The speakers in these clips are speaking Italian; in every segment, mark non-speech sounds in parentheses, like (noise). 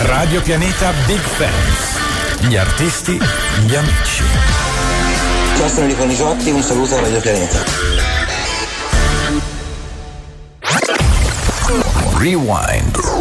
Radio Pianeta Big Fans. Gli artisti, gli amici. Ciao sono Enrico Niciotti, un saluto a Radio Pianeta. Rewind.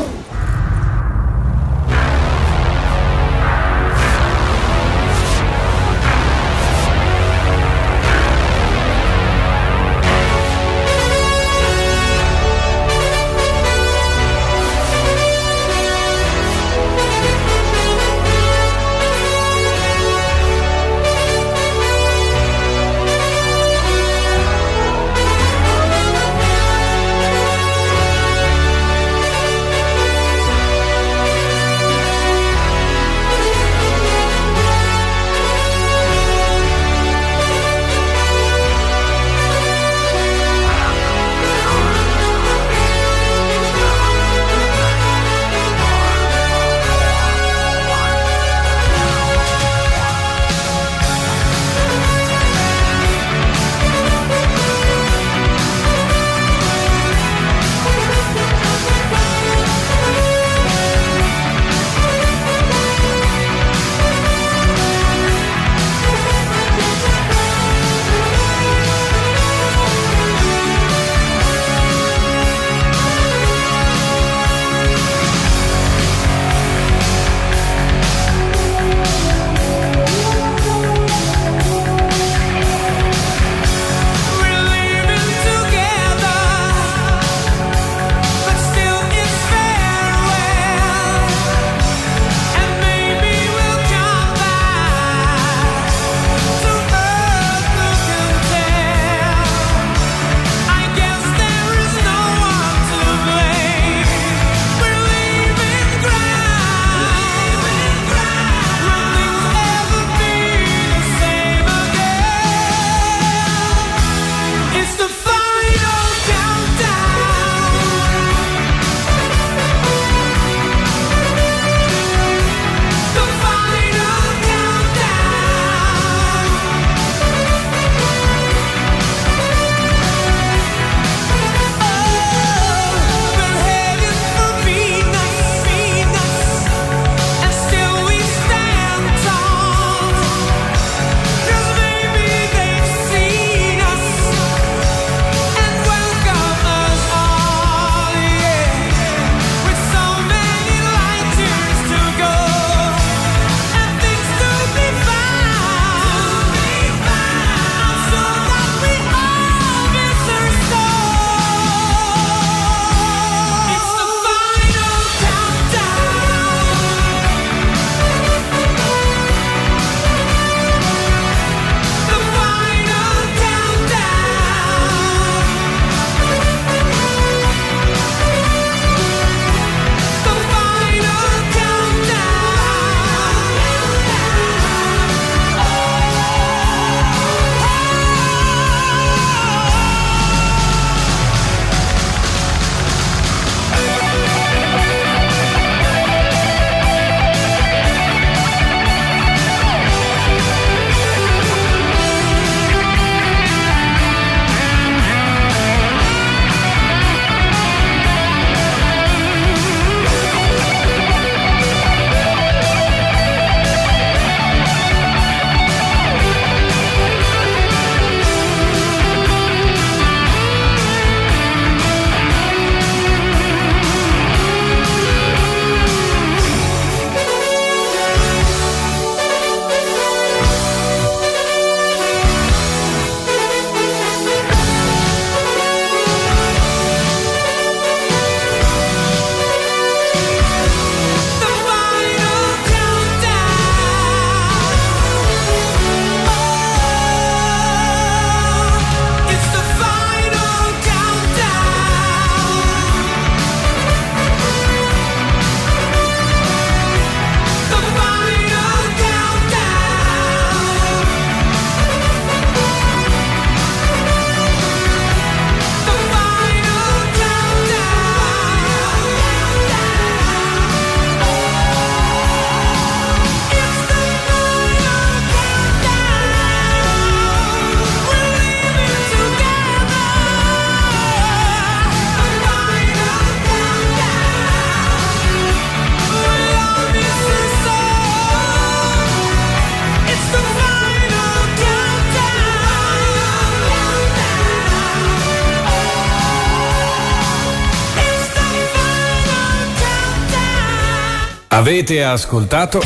Avete ascoltato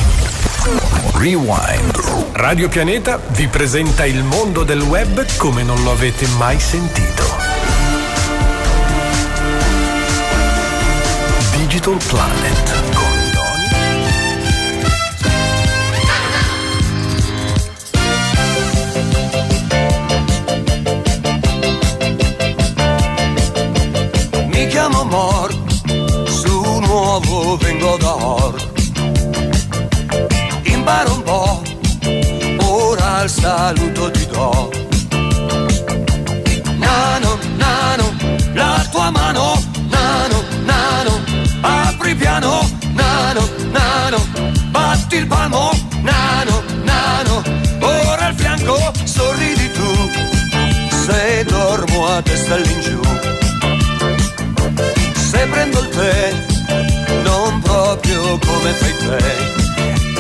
Rewind. Radio Pianeta vi presenta il mondo del web come non lo avete mai sentito. Digital Planet. Mi chiamo Mor, su nuovo vengo da Or. Imparo un po', ora il saluto ti do. Nano, nano, la tua mano, nano, nano, apri piano, nano, nano, batti il palmo, nano, nano, ora al fianco sorridi tu, se dormo a testa all'ingiù. Se prendo il tè, non proprio come fai te.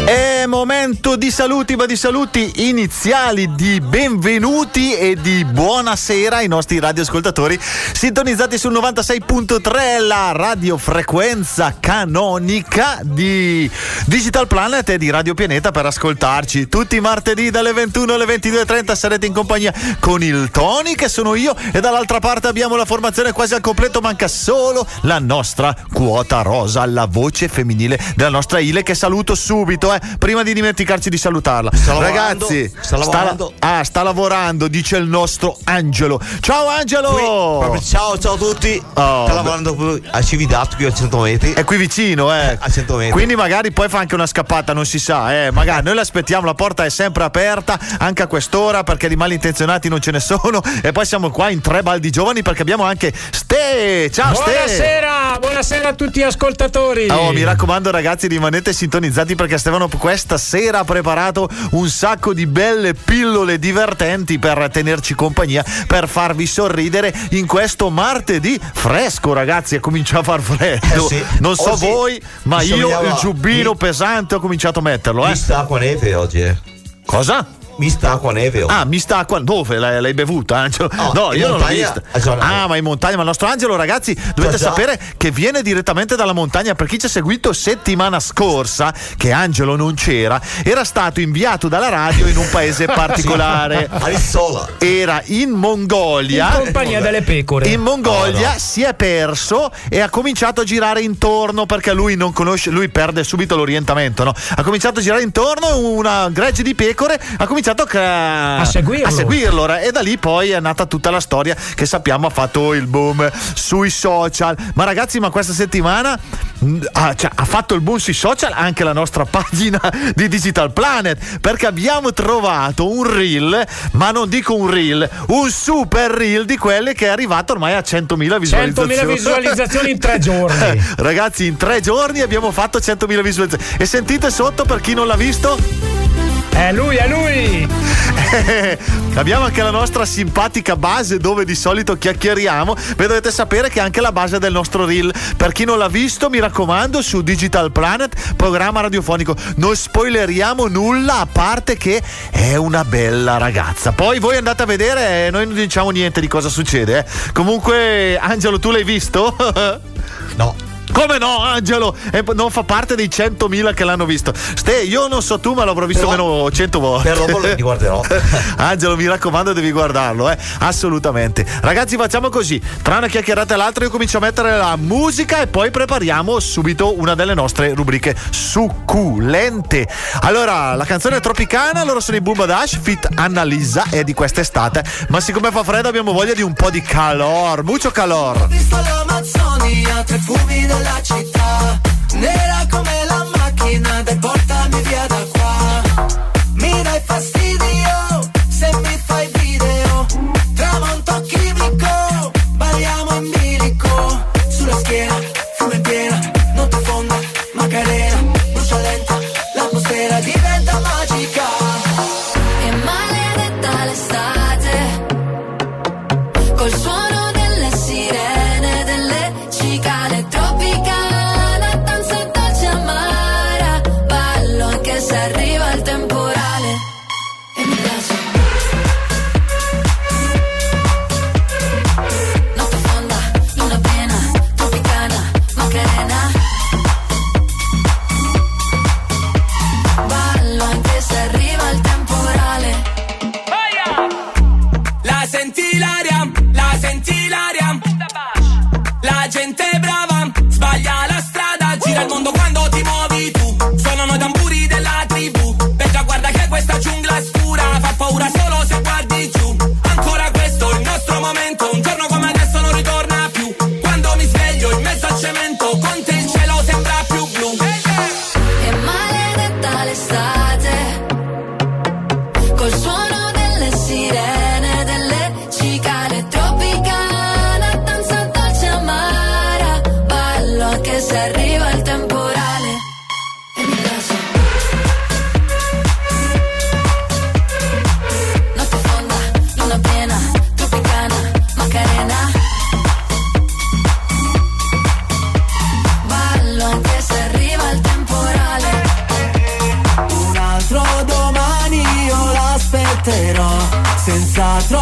È momento di saluti, ma di saluti iniziali, di benvenuti e di buonasera ai nostri radioascoltatori sintonizzati sul 96.3, la radiofrequenza canonica di Digital Planet e di Radio Pianeta per ascoltarci tutti i martedì dalle 21 alle 22.30 sarete in compagnia con il Tony che sono io e dall'altra parte abbiamo la formazione quasi al completo, manca solo la nostra quota rosa, la voce femminile della nostra Ile che saluto subito, eh, prima di dimenticarci di salutarla. Sta Ragazzi, lavorando, sta lavorando. ah, sta lavorando, dice il nostro Angelo. Ciao Angelo! Qui, proprio ciao, ciao a tutti. Oh, Sta lavorando a Cividato qui a 100 metri. È qui vicino, eh. A 100 metri. Quindi magari poi fa anche una scappata, non si sa, eh. Magari noi l'aspettiamo, la porta è sempre aperta, anche a quest'ora, perché di malintenzionati non ce ne sono. E poi siamo qua in tre baldi giovani perché abbiamo anche Ste. Ciao Ste. Buonasera, buonasera a tutti gli ascoltatori. Oh, mi raccomando ragazzi rimanete sintonizzati perché Stefano questa sera ha preparato un sacco di belle pillole divertenti per tenerci compagnia, per farvi sorridere in questo martedì fresco ragazzi, è cominciato a far freddo. Eh sì. Non so Oh sì. voi, ma io il giubbino mi- pesante ho cominciato a metterlo. Eh. Mi sta neve oggi, eh. Cosa? Mi sta acqua neve oggi. Ah, mi sta qua. Dove l'hai, l'hai bevuta, Angelo? (laughs) Oh, no, io non l'ho vista. Ah, ma in montagna. Ma il nostro Angelo, ragazzi, dovete già. sapere che viene direttamente dalla montagna. Per chi ci ha seguito settimana scorsa, che Angelo non c'era, era stato inviato dalla radio in un paese (laughs) particolare. (laughs) Arissola. Era in Mongolia. In compagnia delle pecore. In Mongolia No, no. si è perso e ha cominciato a girare intorno perché lui non conosce, lui perde subito l'orientamento. No? Ha cominciato a girare intorno una gregge di pecore, ha cominciato a, A seguirlo. a seguirlo, e da lì poi è nata tutta la storia che sappiamo ha fatto il boom sui social. Ma ragazzi, ma questa settimana mh, ha, cioè, ha fatto il boom sui social anche la nostra (laughs) pagina di Digital Planet perché abbiamo trovato un reel, ma non dico un reel, un super reel di quelle che è arrivato ormai a 100.000 visualizzazioni. 100.000 visualizzazioni in tre giorni. (laughs) Ragazzi, in tre giorni abbiamo fatto 100.000 visualizzazioni. E sentite sotto per chi non l'ha visto. È lui, è lui. (laughs) abbiamo anche la nostra simpatica base dove di solito chiacchieriamo. Beh, dovete sapere che è anche la base del nostro reel. Per chi non l'ha visto, mi raccomando, su Digital Planet, programma radiofonico. Non spoileriamo nulla, a parte che è una bella ragazza. Poi voi andate a vedere e noi non diciamo niente di cosa succede. eh. Comunque, Angelo, tu l'hai visto? (laughs) No. Come no, Angelo? Eh, non fa parte dei 100.000 che l'hanno visto. Ste, io non so tu, ma l'avrò visto Però- almeno 100 volte. però lo riguarderò. (laughs) Angelo, mi raccomando, devi guardarlo, eh? Assolutamente. Ragazzi, facciamo così: tra una chiacchierata e l'altra, io comincio a mettere la musica e poi prepariamo subito una delle nostre rubriche succulente. Allora, la canzone è tropicana, loro sono i Boom Dash, fit Annalisa, è di quest'estate. Ma siccome fa freddo, abbiamo voglia di un po' di calor, mucho calor. visto l'Amazzonia, tre fumi della città, nera come la macchina del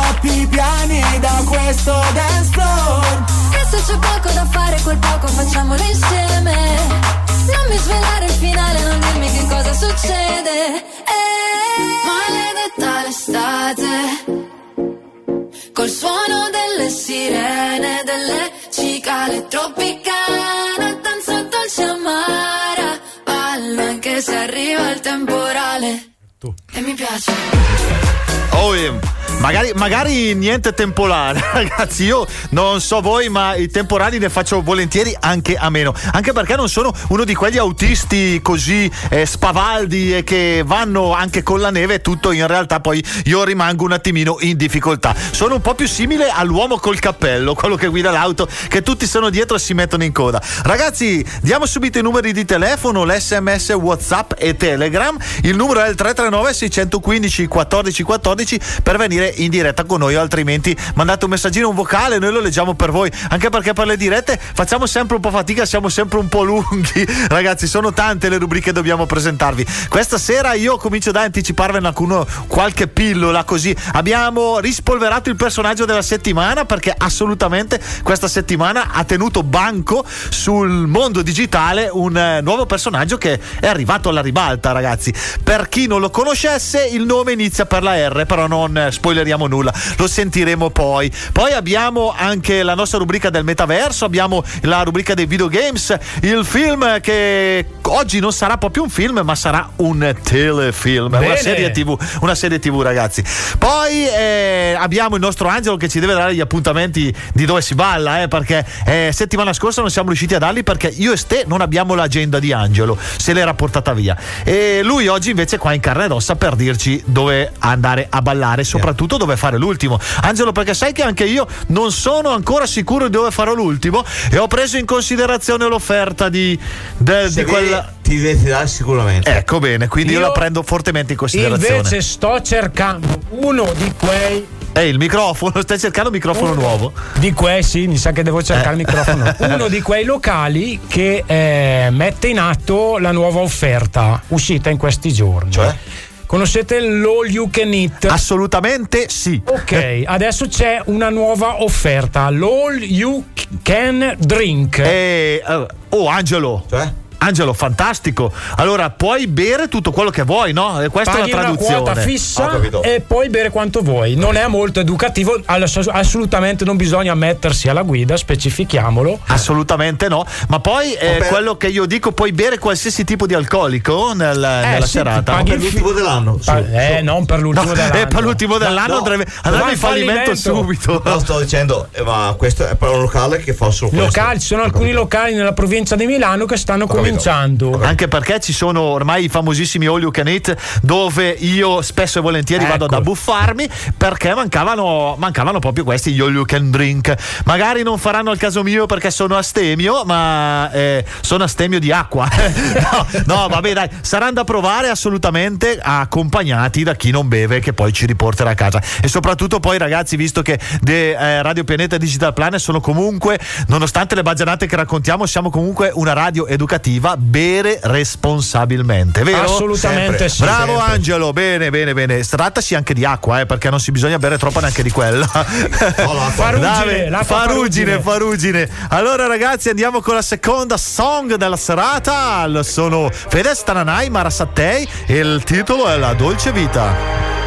troppi piani da questo dance floor E se c'è poco da fare, quel poco facciamolo insieme. Non mi svelare il finale, non dirmi che cosa succede. Eh, maledetta l'estate. Col suono delle sirene, delle cicale tropicana, danza dolce amara. Ballo anche se arriva il temporale. E mi piace. Oh, eh, magari, magari niente temporale, (laughs) ragazzi. Io non so voi, ma i temporali ne faccio volentieri anche a meno. Anche perché non sono uno di quegli autisti così eh, spavaldi e che vanno anche con la neve e tutto. In realtà, poi io rimango un attimino in difficoltà. Sono un po' più simile all'uomo col cappello, quello che guida l'auto, che tutti sono dietro e si mettono in coda. Ragazzi, diamo subito i numeri di telefono, l'SMS, WhatsApp e Telegram. Il numero è il 339 615 14 14 per venire in diretta con noi, altrimenti mandate un messaggino, un vocale, noi lo leggiamo per voi. Anche perché per le dirette facciamo sempre un po' fatica, siamo sempre un po' lunghi. (laughs) Ragazzi, sono tante le rubriche che dobbiamo presentarvi. Questa sera io comincio da anticiparvene alcuno, qualche pillola così. Abbiamo rispolverato il personaggio della settimana perché assolutamente questa settimana ha tenuto banco sul mondo digitale un eh, nuovo personaggio che è arrivato alla ribalta, ragazzi. Per chi non lo conoscesse, il nome inizia per la R, però non eh, spoileriamo nulla, lo sentiremo poi. Poi abbiamo anche la nostra rubrica del metaverso, abbiamo la rubrica dei videogames, il film che oggi non sarà proprio un film, ma sarà un telefilm, una Bene. serie TV, una serie TV, ragazzi. Poi eh, abbiamo il nostro Angelo che ci deve dare gli appuntamenti di dove si balla, eh, perché eh, settimana scorsa non siamo riusciti a darli perché io e Ste non abbiamo l'agenda di Angelo, se l'era portata via. E lui oggi invece è qua in carne ed ossa per dirci dove andare a ballare, soprattutto dove fare l'ultimo. Angelo, perché sai che anche io non sono ancora sicuro di dove farò l'ultimo e ho preso in considerazione l'offerta di, de- Se di quella. Ti divertirà sicuramente. Ecco bene, quindi io, Io la prendo fortemente in considerazione. Invece sto cercando uno di quei. Eh, il microfono, stai cercando un microfono nuovo? Di quei, sì, mi sa che devo cercare Eh. il microfono. (laughs) Uno di quei locali che eh, mette in atto la nuova offerta uscita in questi giorni. Cioè? Conoscete l'All You Can Eat? Assolutamente sì. Ok, (laughs) adesso c'è una nuova offerta, l'All You Can Drink. Eh, eh, oh, Angelo. Cioè? Angelo, fantastico. Allora, puoi bere tutto quello che vuoi, no? E questa Paghi è la una traduzione. quota Ho fissa e puoi bere quanto vuoi. Non è molto educativo, ass- assolutamente non bisogna mettersi alla guida, specifichiamolo. Assolutamente no, ma poi eh, per- quello che io dico, puoi bere qualsiasi tipo di alcolico nel- nella sì, serata. paghi Per l'ultimo dell'anno. su, eh, su. non per l'ultimo No, dell'anno. eh, per l'ultimo dell'anno no, andrebbe, andrebbe in fallimento fallimento. subito. No, sto dicendo, eh, ma questo è per un locale che fa solo questo. Locali, ci sono alcuni locali nella provincia di Milano che stanno capito. Cominciando. Anche perché ci sono ormai i famosissimi all you can eat dove io spesso e volentieri vado ad Ecco. abbuffarmi perché mancavano, mancavano proprio questi gli all you can drink. Magari non faranno il caso mio perché sono astemio, ma eh, sono astemio di acqua. (laughs) no, no, vabbè, dai, saranno da provare assolutamente accompagnati da chi non beve che poi ci riporterà a casa. E soprattutto poi ragazzi, visto che de, eh, Radio Pianeta e Digital Planet sono comunque, nonostante le baggianate che raccontiamo, siamo comunque una radio educativa, bere responsabilmente, vero? Assolutamente Sempre. sì. Bravo Sempre. Angelo, bene, bene, bene. Trattasi anche di acqua, eh, perché non si bisogna bere troppo neanche di quella. (laughs) La Farugine, Dai, farugine, farugine. Allora, ragazzi, andiamo con la seconda song della serata. Sono Fedez Tananai, Mara Sattei e il titolo è La dolce vita.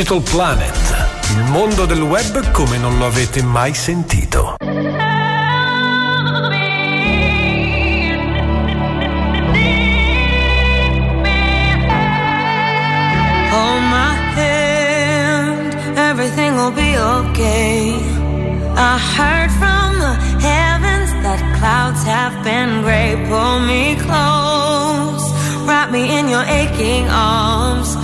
Digital Planet, il mondo del web come non lo avete mai sentito. Hold my hand, everything will be okay. I heard from the heavens that clouds have been gray. Pull me close, wrap me in your aching arms.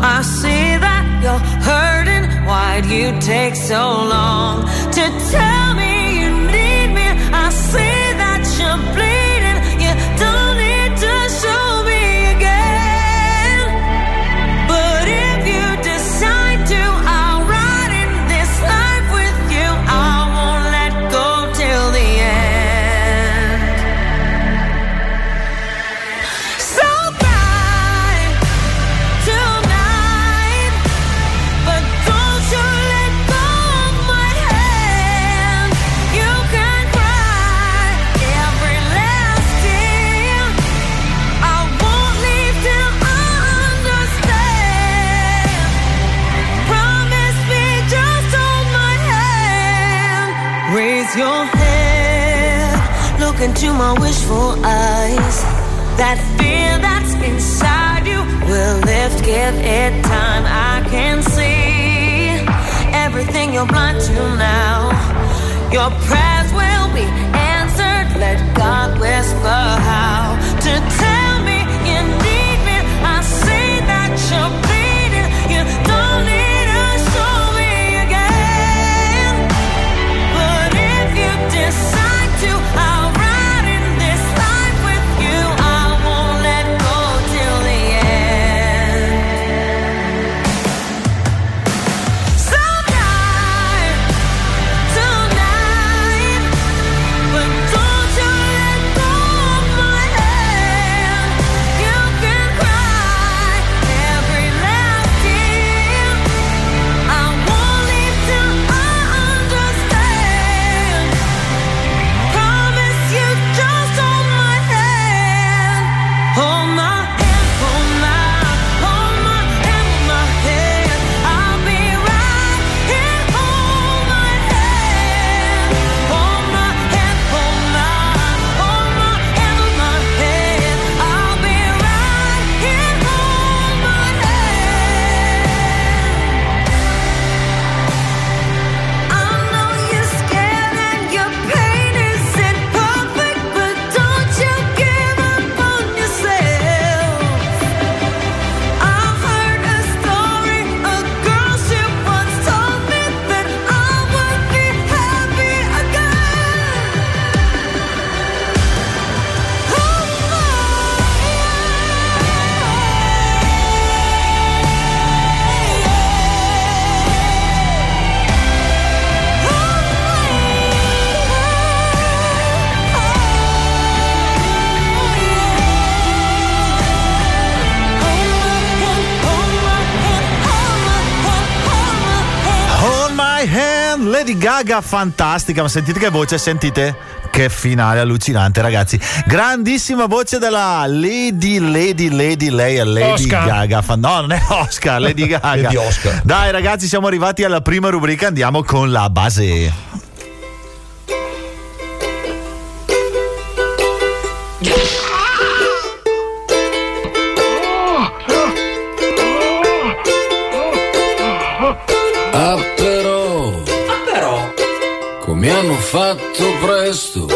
I see that you're hurting. Why'd you take so long to tell me into my wishful eyes. That fear that's inside you will lift, give it time. I can see everything you're blind to now. Your prayers Gaga, fantastica. Ma sentite che voce, sentite? Che finale allucinante, ragazzi. Grandissima voce della Lady, Lady, Lady, lei è Lady Oscar. Gaga. No, non è Oscar, Lady (laughs) Gaga. Lady Oscar. Dai, ragazzi, siamo arrivati alla prima rubrica. Andiamo con la base. Fatto presto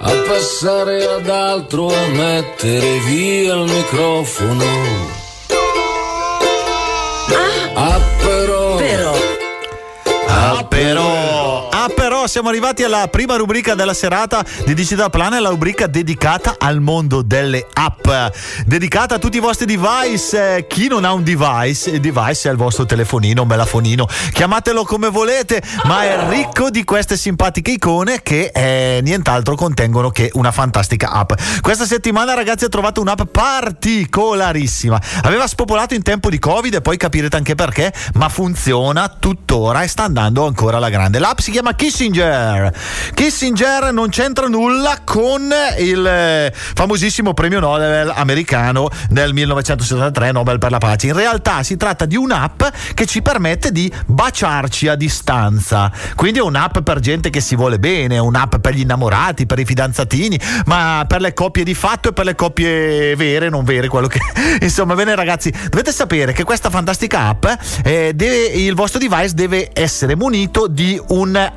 a passare ad altro, a mettere via il microfono. Siamo arrivati alla prima rubrica della serata di Digital Plan, la rubrica dedicata al mondo delle app, dedicata a tutti i vostri device. Eh, chi non ha un device, il device è il vostro telefonino, melafonino, chiamatelo come volete, ma è ricco di queste simpatiche icone che eh, nient'altro contengono che una fantastica app. Questa settimana, ragazzi, ho trovato un'app particolarissima. Aveva spopolato in tempo di Covid e poi capirete anche perché, ma funziona tuttora e sta andando ancora alla grande. L'app si chiama Kissinger. Kissinger non c'entra nulla con il eh, famosissimo premio Nobel americano del 1973, Nobel per la pace. In realtà si tratta di un'app che ci permette di baciarci a distanza. Quindi è un'app per gente che si vuole bene, è un'app per gli innamorati, per i fidanzatini, ma per le coppie di fatto e per le coppie vere, non vere, quello che (laughs) insomma, bene ragazzi, dovete sapere che questa fantastica app eh, deve- il vostro device deve essere munito di un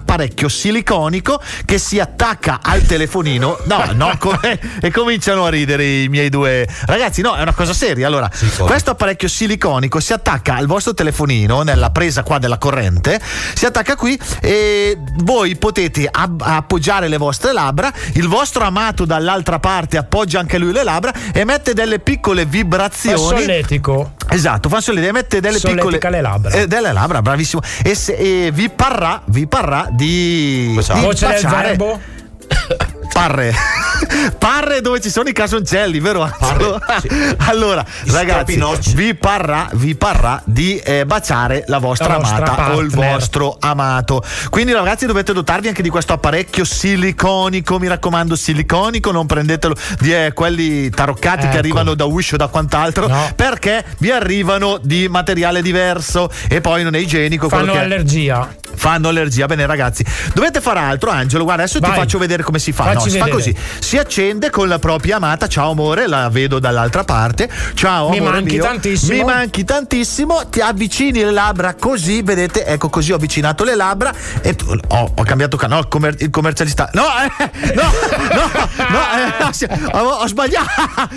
apparecchio siliconico che si attacca al telefonino. No, (laughs) no, come- e cominciano a ridere i miei due ragazzi. No, è una cosa seria. Allora, questo apparecchio siliconico si attacca al vostro telefonino nella presa qua della corrente, si attacca qui e voi potete ab- appoggiare le vostre labbra, il vostro amato dall'altra parte appoggia anche lui le labbra e mette delle piccole È vibrazioni. solletico. Esatto, fa solide, mette delle Solletica piccole le labbra. eh, delle labbra, bravissimo. E, se- e vi parrà, vi parrà di, di Voce del verbo. (coughs) Parre. (laughs) Parre dove ci sono i casoncelli, vero? Parre, sì. (laughs) allora, I ragazzi, vi parrà, vi parrà di eh, baciare la vostra La vostra amata o il partner. vostro amato. Quindi, ragazzi, dovete dotarvi anche di questo apparecchio siliconico. Mi raccomando, siliconico, non prendetelo di eh, quelli taroccati che Ecco. arrivano da Wish o da quant'altro, No. perché vi arrivano di materiale diverso e poi non è igienico. Fanno che- allergia. fanno allergia. Bene, ragazzi, dovete fare altro, Angelo. Guarda, adesso ti Vai. faccio vedere come si fa. No, si fa vedere. così: si accende con la propria amata. Ciao, amore, la vedo dall'altra parte. Ciao, Mi amore manchi mio. tantissimo. Mi manchi tantissimo. Ti avvicini le labbra così, vedete? Ecco, così ho avvicinato le labbra e ho, ho cambiato canale. il, commer- il commercialista. No, eh, no, no, no, eh, no, ho, ho sbagliato.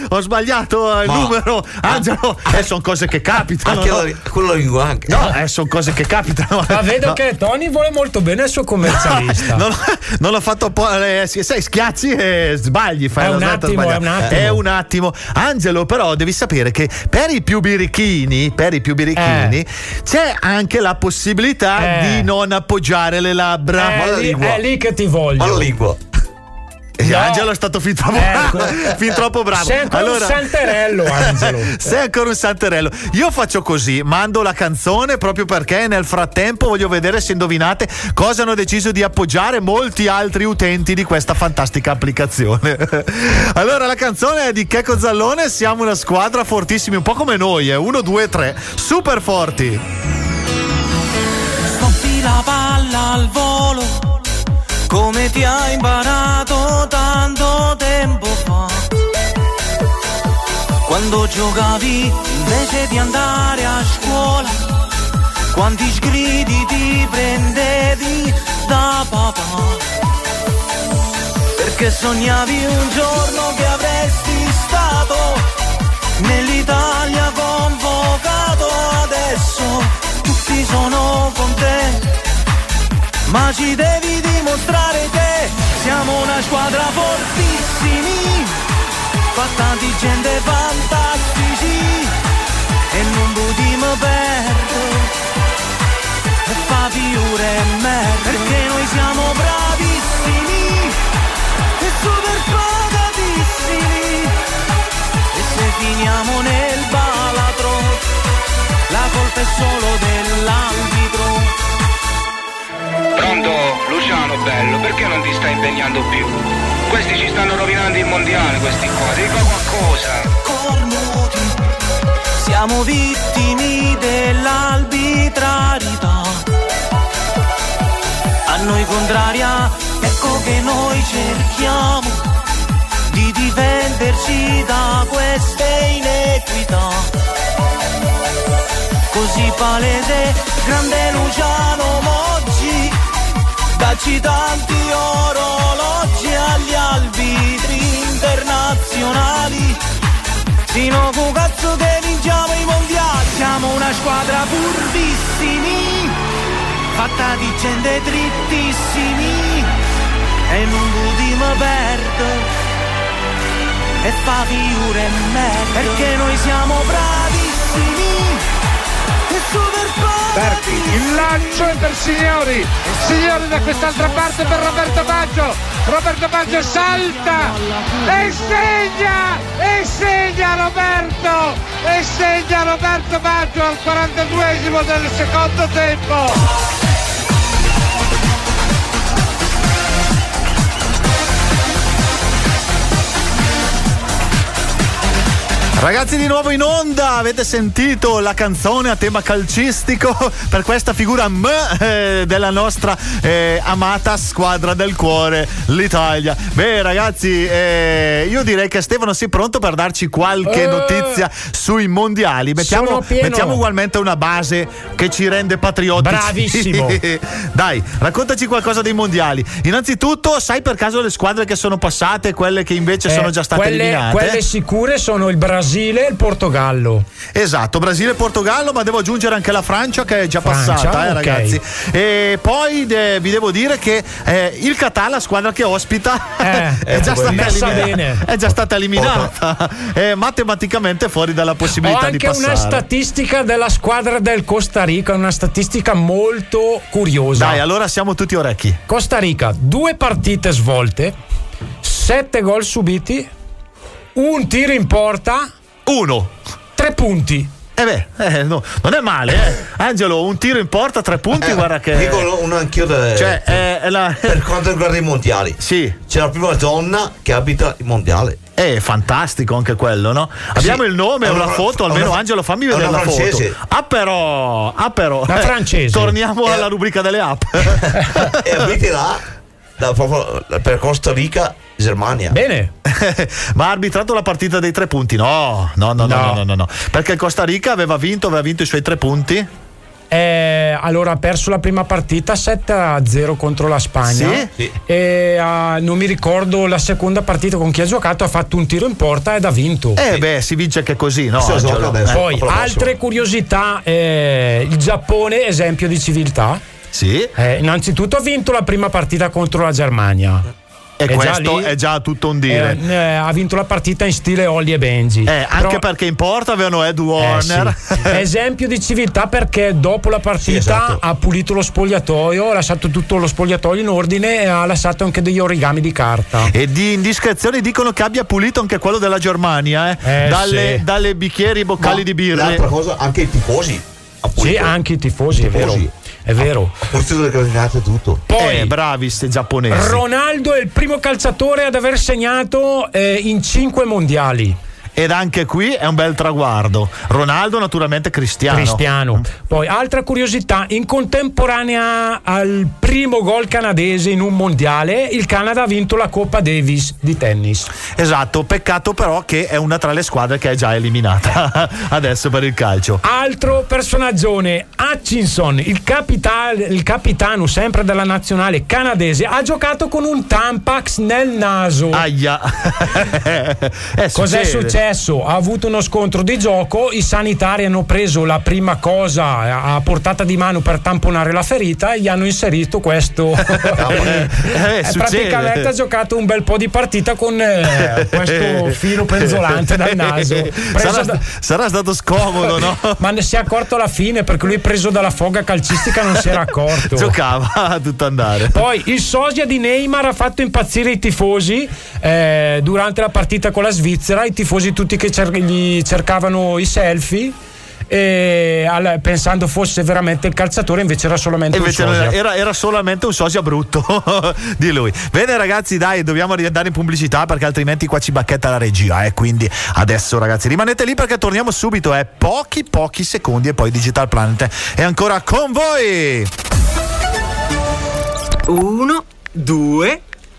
Ho sbagliato il Ma- numero. Angelo, eh, sono cose che capitano. Anche no? la- quello lingua anche. No, eh, sono cose che capitano. Ma vedo No. che Tony vuole molto bene il suo commercialista. (laughs) non, l'ho fatto apposta. sai, schiacci e sbagli. Fai È la un attimo, sbagliata. è un attimo. È un attimo. Angelo, però, devi sapere che per i più birichini, per i più birichini, c'è anche la possibilità Eh. di non appoggiare le labbra. è, lì, è lì che ti voglio. lingua. E No. Angelo è stato fin troppo, Ecco. (laughs) fin troppo bravo. Sei ancora un santerello, (laughs) Angelo. Sei ancora un santerello. Io faccio così: mando la canzone proprio perché nel frattempo voglio vedere se indovinate cosa hanno deciso di appoggiare molti altri utenti di questa fantastica applicazione. (laughs) allora, la canzone è di Checco Zallone. Siamo una squadra fortissimi, un po' come noi, eh. Uno, due, tre, super forti. Stoppi la palla al volo come ti ha imparato tanto tempo fa. Quando giocavi invece di andare a scuola, quanti sgridi ti prendevi da papà. Perché sognavi un giorno che avresti stato nell'Italia convocato adesso tutti sono con te ma ci devi dimostrare che siamo una squadra fortissimi. Fatta di gente fantastici e non potremo perdere e fa fiore e merda. Perché noi siamo bravissimi e super pagatissimi e se finiamo nel balatro la colpa è solo dell'arbitro bello, perché non ti stai impegnando più? Questi ci stanno rovinando il mondiale, questi qua, dica qualcosa. cornuti, siamo vittime dell'arbitrarietà. A noi contraria, ecco che noi cerchiamo di difenderci da queste inequità. Così palese, grande Luciano Moggi, dacci tanti orologi agli arbitri internazionali. Sino con cazzo che vinciamo i mondiali. Siamo una squadra furbissimi Fatta di gente drittissimi E non potremo perdere E fa figure e merda. Perché noi siamo bravissimi Berti, il lancio è per signori, signori da quest'altra parte per Roberto Baggio, Roberto Baggio salta e segna, e segna Roberto, e segna Roberto Baggio al 42esimo del secondo tempo. Ragazzi di nuovo in onda, avete sentito la canzone a tema calcistico (laughs) per questa figura M eh, della nostra eh, amata squadra del cuore, l'Italia. Beh ragazzi, eh, io direi che Stefano sia pronto per darci qualche Eh. notizia sui mondiali. Mettiamo, Sono mettiamo ugualmente una base che ci rende patriottici. Bravissimo. (laughs) Dai, raccontaci qualcosa dei mondiali. Innanzitutto, sai per caso le squadre che sono passate e quelle che invece sono Eh, già state quelle, eliminate? quelle sicure sono il Brasile e il Portogallo. Esatto, Brasile e Portogallo, ma devo aggiungere anche la Francia che è già Francia, passata, eh, ok. ragazzi. E poi de- vi devo dire che eh, il Qatar, la squadra che ospita, Eh, (laughs) è, già stata messa eliminata, bene. (laughs) è già stata eliminata. (laughs) È matematicamente fuori dalla Ho possibilità di anche passare. una statistica della squadra del Costa Rica, una statistica molto curiosa. Dai, allora siamo tutti orecchi. Costa Rica, due partite svolte, sette gol subiti, un tiro in porta, uno, tre punti. Eh beh, eh, no, non è male, eh. Angelo, un tiro in porta, tre punti, guarda che. Dico uno anch'io da- Cioè, eh, è la- per quanto riguarda i mondiali. Sì. C'è la prima donna che abita il mondiale. È fantastico anche quello, no? Abbiamo il nome una, una- foto, almeno una- Angelo fammi vedere la foto. Ah però, ah però. Una Eh, francese. torniamo alla rubrica delle app. (laughs) e abiterà da- proprio per Costa Rica, Germania. Bene. (laughs) Ma ha arbitrato la partita dei tre punti? No, no, no, no, no, no, no, no. Perché il Costa Rica aveva vinto, aveva vinto i suoi tre punti. Eh, allora ha perso la prima partita 7-0 contro la Spagna Sì? Sì. e ah, non mi ricordo la seconda partita con chi ha giocato ha fatto un tiro in porta ed ha vinto Eh beh, si vince anche così, no? Si Angelo? gioca adesso. Poi altre curiosità eh, il Giappone esempio di civiltà Sì. Eh, innanzitutto ha vinto la prima partita contro la Germania E È già questo lì. è già tutto un dire. Eh, eh, ha vinto la partita in stile Olli e Benji Eh, anche Però- perché in porta avevano Ed Eh, Warner. sì. (laughs) Esempio di civiltà perché dopo la partita Sì, esatto. ha pulito lo spogliatoio, ha lasciato tutto lo spogliatoio in ordine e ha lasciato anche degli origami di carta. E di indiscrezioni dicono che abbia pulito anche quello della Germania, eh? Eh, dalle, sì. dalle bicchieri e boccali Ma di birra. L'altra cosa, anche i tifosi. Sì, anche i tifosi, è vero. È vero. Ha pulito le granate e tutto. Poi eh, bravi sti giapponesi. Ronaldo è il primo calciatore ad aver segnato eh, in cinque mondiali. Ed anche qui è un bel traguardo. Ronaldo, naturalmente, cristiano. Cristiano. Poi, altra curiosità: in contemporanea al primo gol canadese in un mondiale, il Canada ha vinto la Coppa Davis di tennis. Esatto, peccato però che è una tra le squadre che è già eliminata (laughs) adesso per il calcio. Altro personaggione, Hutchinson, il, capita- il capitano sempre della nazionale canadese, ha giocato con un Tampax nel naso. Aia. (laughs) Cos'è succede. Successo? Ha avuto uno scontro di gioco, i sanitari hanno preso la prima cosa a portata di mano per tamponare la ferita e gli hanno inserito questo. (laughs) Eh, eh, praticamente ha giocato un bel po' di partita con eh, questo (laughs) filo penzolante dal naso. Sarà, da- sarà stato scomodo, no? (laughs) Ma ne si è accorto alla fine perché lui preso dalla foga calcistica non si era accorto. Giocava a tutto andare. Poi il sosia di Neymar ha fatto impazzire i tifosi eh, durante la partita con la Svizzera, i tifosi tutti che cer- gli cercavano i selfie. e al- pensando fosse veramente il calciatore, invece era solamente invece un sosia. era, era- era solamente un sosia brutto (laughs) di lui. Bene, ragazzi, dai, dobbiamo andare in pubblicità perché altrimenti qua ci bacchetta la regia. Eh. Quindi adesso, ragazzi, rimanete lì perché torniamo subito. Eh. Pochi, pochi secondi e poi Digital Planet è ancora con voi. Uno, due,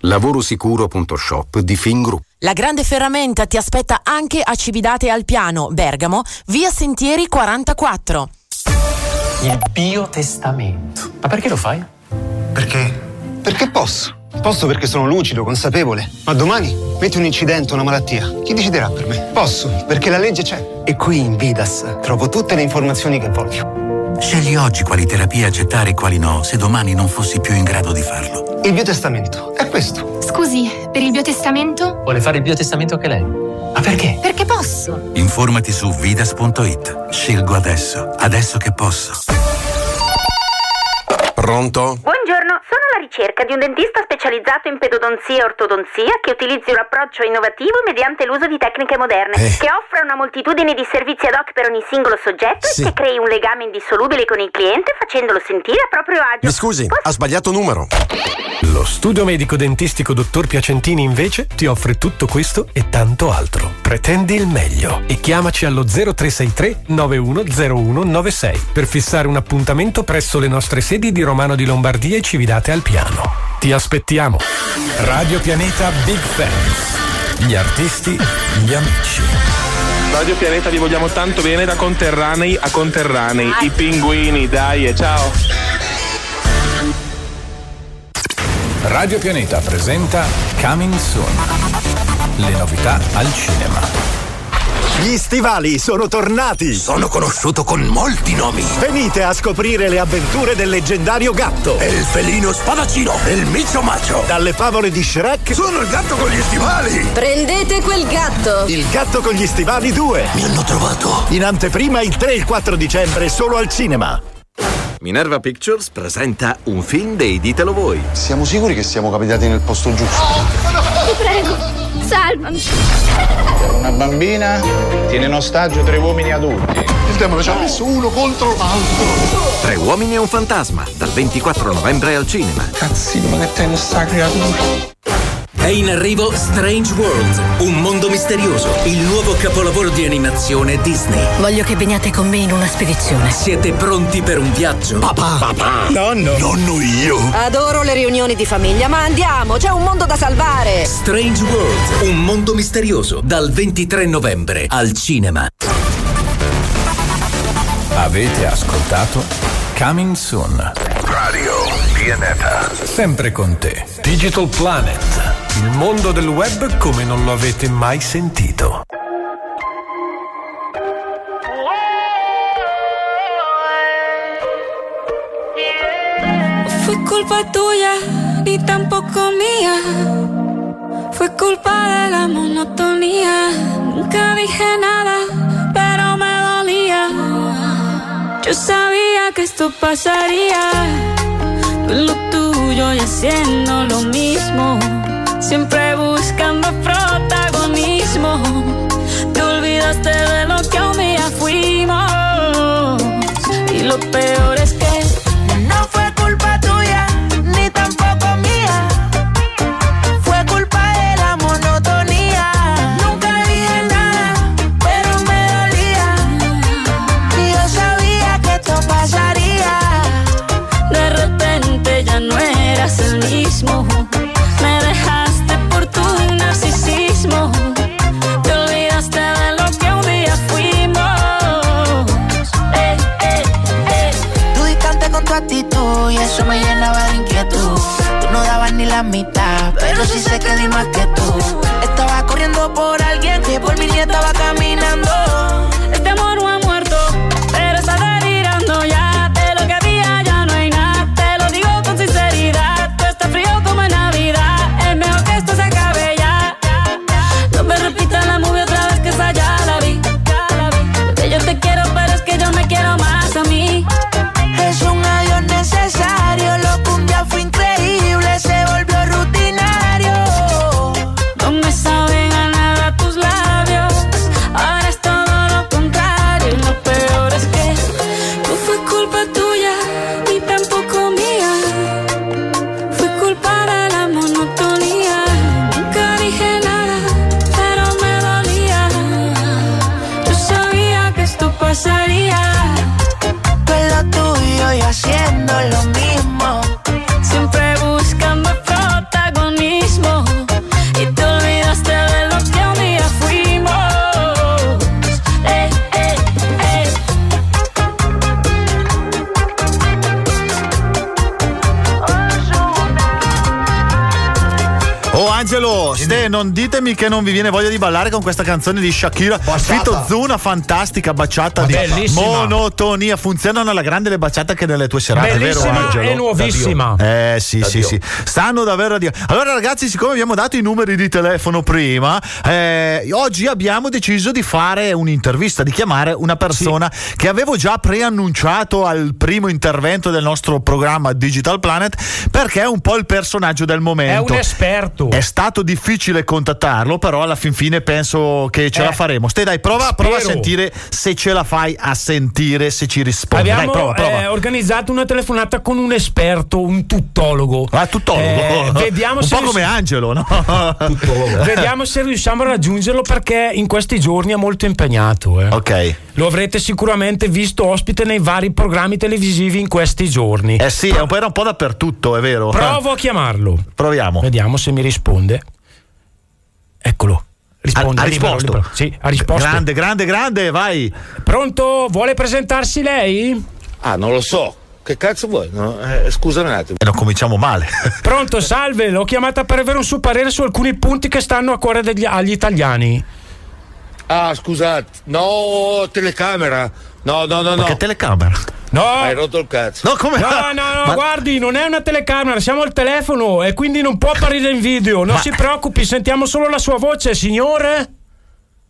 Lavorosicuro.shop di Fingroup. La grande ferramenta ti aspetta anche a Cividate al Piano, Bergamo, via Sentieri 44. Il biotestamento. Ma perché lo fai? Perché? Perché posso. Posso perché sono lucido, consapevole. Ma domani metti un incidente, una malattia. Chi deciderà per me? Posso, perché la legge c'è. E qui in Vidas trovo tutte le informazioni che voglio. Scegli oggi quali terapie accettare e quali no, se domani non fossi più in grado di farlo. Il biotestamento è questo. Scusi, per il biotestamento? Vuole fare il biotestamento anche lei? Ma perché? Perché posso? Informati su vidas.it. Scelgo adesso, adesso che posso. Pronto? Buongiorno, sono alla ricerca di un dentista specializzato in pedodonzia e ortodonzia che utilizzi un approccio innovativo mediante l'uso di tecniche moderne, Eh. che offra una moltitudine di servizi ad hoc per ogni singolo soggetto Sì. e che crei un legame indissolubile con il cliente facendolo sentire a proprio agio. Mi scusi, ha sbagliato numero. Lo studio medico dentistico dottor Piacentini invece ti offre tutto questo e tanto altro. Pretendi il meglio e chiamaci allo 0363 910196 per fissare un appuntamento presso le nostre sedi di Romano di Lombardia e Cividate al Piano. Ti aspettiamo. Radio Pianeta Big Fans. Gli artisti, gli amici. Radio Pianeta vi vogliamo tanto bene da conterranei a conterranei. I pinguini, dai, e ciao. Radio Pianeta presenta Coming Soon. Le novità al cinema. Gli stivali sono tornati! Sono conosciuto con molti nomi! Venite a scoprire le avventure del leggendario gatto! E il felino spadaccino, il micio macio. Dalle favole di Shrek. Sono il gatto con gli stivali. Prendete quel gatto! Il gatto con gli stivali 2. Mi hanno trovato. In anteprima il 3 e il 4 dicembre solo al cinema. Minerva Pictures presenta un film dei Ditelo Voi. Siamo sicuri che siamo capitati nel posto giusto? Ti prego, salvami! Una bambina tiene in ostaggio tre uomini adulti. Il demone ci ha messo uno contro l'altro. Tre uomini e un fantasma, dal 24 novembre al cinema. Cazzino, ma che te ne sta creatura? È in arrivo Strange World, un mondo misterioso, il nuovo capolavoro di animazione Disney. Voglio che veniate con me in una spedizione. Siete pronti per un viaggio? Papà. Papà. Nonno. Nonno io. Adoro le riunioni di famiglia, ma andiamo, c'è un mondo da salvare! Strange World, un mondo misterioso, dal 23 novembre al cinema. Avete ascoltato Coming Soon. Radio Pianeta. Sempre con te. Digital Planet. Il mondo del web come non lo avete mai sentito. Fue culpa tuya, ni tampoco mía. Fue culpa de la monotonía. Nunca dije nada, pero me dolía. Yo sabía que esto pasaría. Lo tuyo y haciendo lo mismo. Siempre buscando protagonismo. Te olvidaste de lo que pero sí sé que di más que tú. Estaba corriendo por alguien que por mí ni estaba caminando. Ditemi che non vi viene voglia di ballare con questa canzone di Shakira. Fito Zuna, fantastica baciata Ma di bellissima. monotonia. Funzionano alla grande le baciate anche nelle tue serate, vero Bellissima Angelo? e nuovissima. Eh sì, sì, sì. Stanno davvero a dire. Allora, ragazzi, siccome abbiamo dato i numeri di telefono prima, eh, oggi abbiamo deciso di fare un'intervista, di chiamare una persona che avevo già preannunciato al primo intervento del nostro programma Digital Planet, perché è un po' il personaggio del momento. È un esperto. È stato difficile contattarlo, però alla fin fine penso che ce Eh. la faremo. Ste, dai, prova, prova a sentire se ce la fai a sentire, se ci risponde. Abbiamo dai, prova, prova. eh, organizzato una telefonata con un esperto, un tuttologo. Ah, tuttologo. Eh, vediamo (laughs) un se po' come Angelo, no? (laughs) Vediamo se riusciamo a raggiungerlo perché in questi giorni è molto impegnato. eh. Ok. Lo avrete sicuramente visto ospite nei vari programmi televisivi in questi giorni. Eh sì, era un po' dappertutto, è vero. Provo a chiamarlo. Proviamo. Vediamo se mi risponde. Eccolo. Risponde, Ha- ha libero, risposto. libero. Sì, ha risposto. Grande, grande, grande, vai. Pronto? Vuole presentarsi lei? Ah, non lo so. Che cazzo vuoi? No? Eh, scusa un attimo. E non cominciamo male. (laughs) Pronto, salve, l'ho chiamata per avere un suo parere su alcuni punti che stanno a cuore degli- agli italiani. Ah, scusate. No, telecamera. No, no, no, no. Che telecamera? No. Hai rotto il cazzo. No, come? No, no, no, Ma- guardi, non è una telecamera, siamo al telefono e quindi non può apparire in video. Non Ma- si preoccupi, sentiamo solo la sua voce, signore.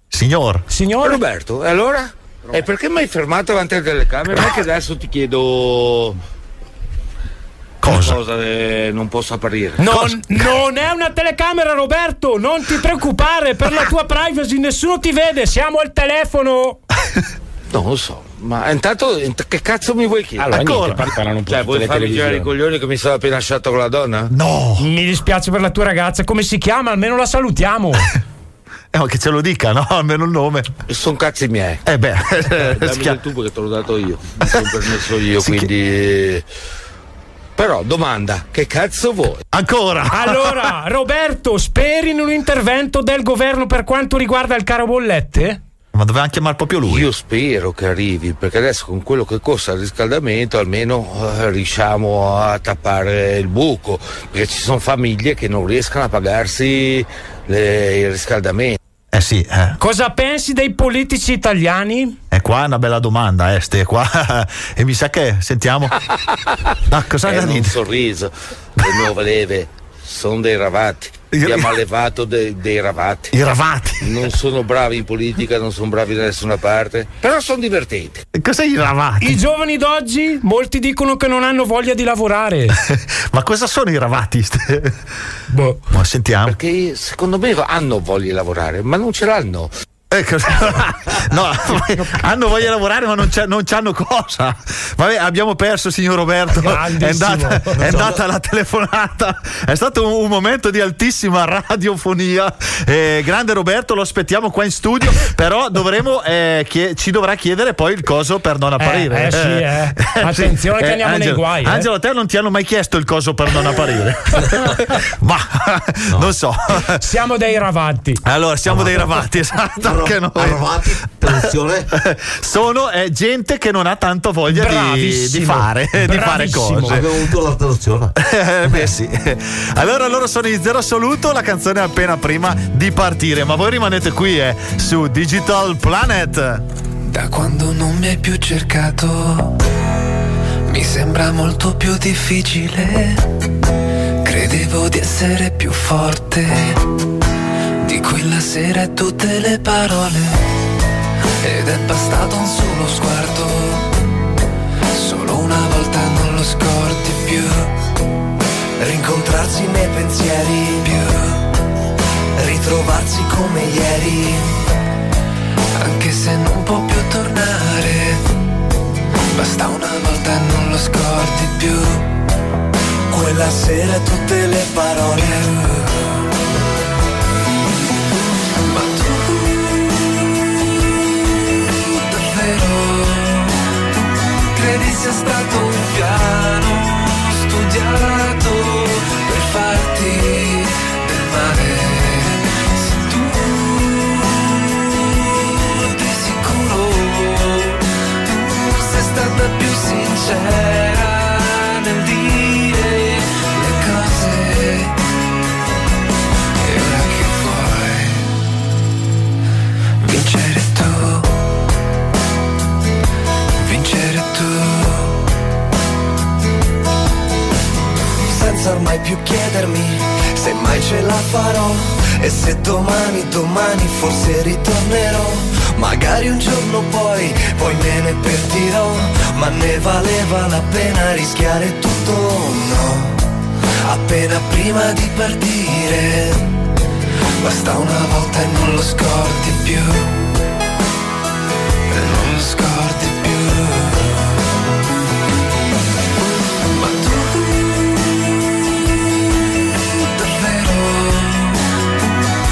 Signor. Signore. Roberto, e allora? E perché mi hai fermato davanti alla telecamera? Non è che adesso ti chiedo. Cosa? che non posso apparire. Non, non è una telecamera, Roberto, non ti preoccupare per la tua privacy, nessuno ti vede, siamo al telefono. (laughs) Non lo so. Ma intanto int- che cazzo mi vuoi chiedere? Allora, Ancora? niente, parlano un po' Cioè, vuoi farmi girare i coglioni che mi sono appena lasciato con la donna? No. Mi dispiace per la tua ragazza, come si chiama? Almeno la salutiamo. (laughs) Eh, ma che ce lo dica, no? Almeno il nome. Sono cazzi miei. Eh beh, (laughs) si Dammi il tubo che te l'ho dato io. Mi sono (laughs) permesso io, Si quindi. Però, domanda, che cazzo vuoi? Ancora? Allora, Roberto, speri in un intervento del governo per quanto riguarda il caro bollette? Ma doveva chiamare proprio lui. Io spero che arrivi, perché adesso con quello che costa il riscaldamento almeno eh, riusciamo a tappare il buco, perché ci sono famiglie che non riescono a pagarsi le- il riscaldamento. Eh sì, eh. Cosa pensi dei politici italiani? E qua è una bella domanda, eh, Ste, qua. (laughs) e mi sa che sentiamo. (laughs) No, cosa da un sorriso, le nuove leve, sono dei ravati. Abbiamo allevato dei, dei ravati. I ravati. Non sono bravi in politica, non sono bravi da nessuna parte, però sono divertenti. Cos'è i ravati? I giovani d'oggi, molti dicono che non hanno voglia di lavorare. (laughs) Ma cosa sono i ravati? Boh. Ma sentiamo. Perché secondo me hanno voglia di lavorare, ma non ce l'hanno. Eh, cosa- (laughs) no, (laughs) hanno voglia di lavorare ma non, c'è, non c'hanno cosa. Vabbè, abbiamo perso signor Roberto. È andata, è andata la telefonata. È stato un, un momento di altissima radiofonia. Eh, grande Roberto, lo aspettiamo qua in studio. Però dovremo, eh, chie- ci dovrà chiedere poi il coso per non apparire. eh, sì, eh. (laughs) Attenzione che andiamo nei Angelo, guai, eh. Angelo, a te non ti hanno mai chiesto il coso per non apparire? ma non so. Siamo dei ravati. Allora, siamo dei ravati, esatto. Noi. Arrovati, attenzione. (laughs) Sono eh, gente che non ha tanto voglia di, di fare, di fare cose. Abbiamo avuto la traduzione. Eh, (laughs) Beh sì. Allora loro sono in zero assoluto, la canzone è appena prima di partire, ma voi rimanete qui eh, su Digital Planet. Da quando non mi hai più cercato, mi sembra molto più difficile. Credevo di essere più forte quella sera tutte le parole. Ed è bastato un solo sguardo, solo una volta non lo scordi più. Rincontrarsi nei pensieri più, ritrovarsi come ieri anche se non può più tornare. Basta una volta non lo scordi più. Quella sera tutte le parole. delícia está confiar. Un giorno poi, poi me ne pentirò, ma ne valeva la pena rischiare tutto o no? Appena prima di partire, basta una volta e non lo scordi più, e non lo scordi più.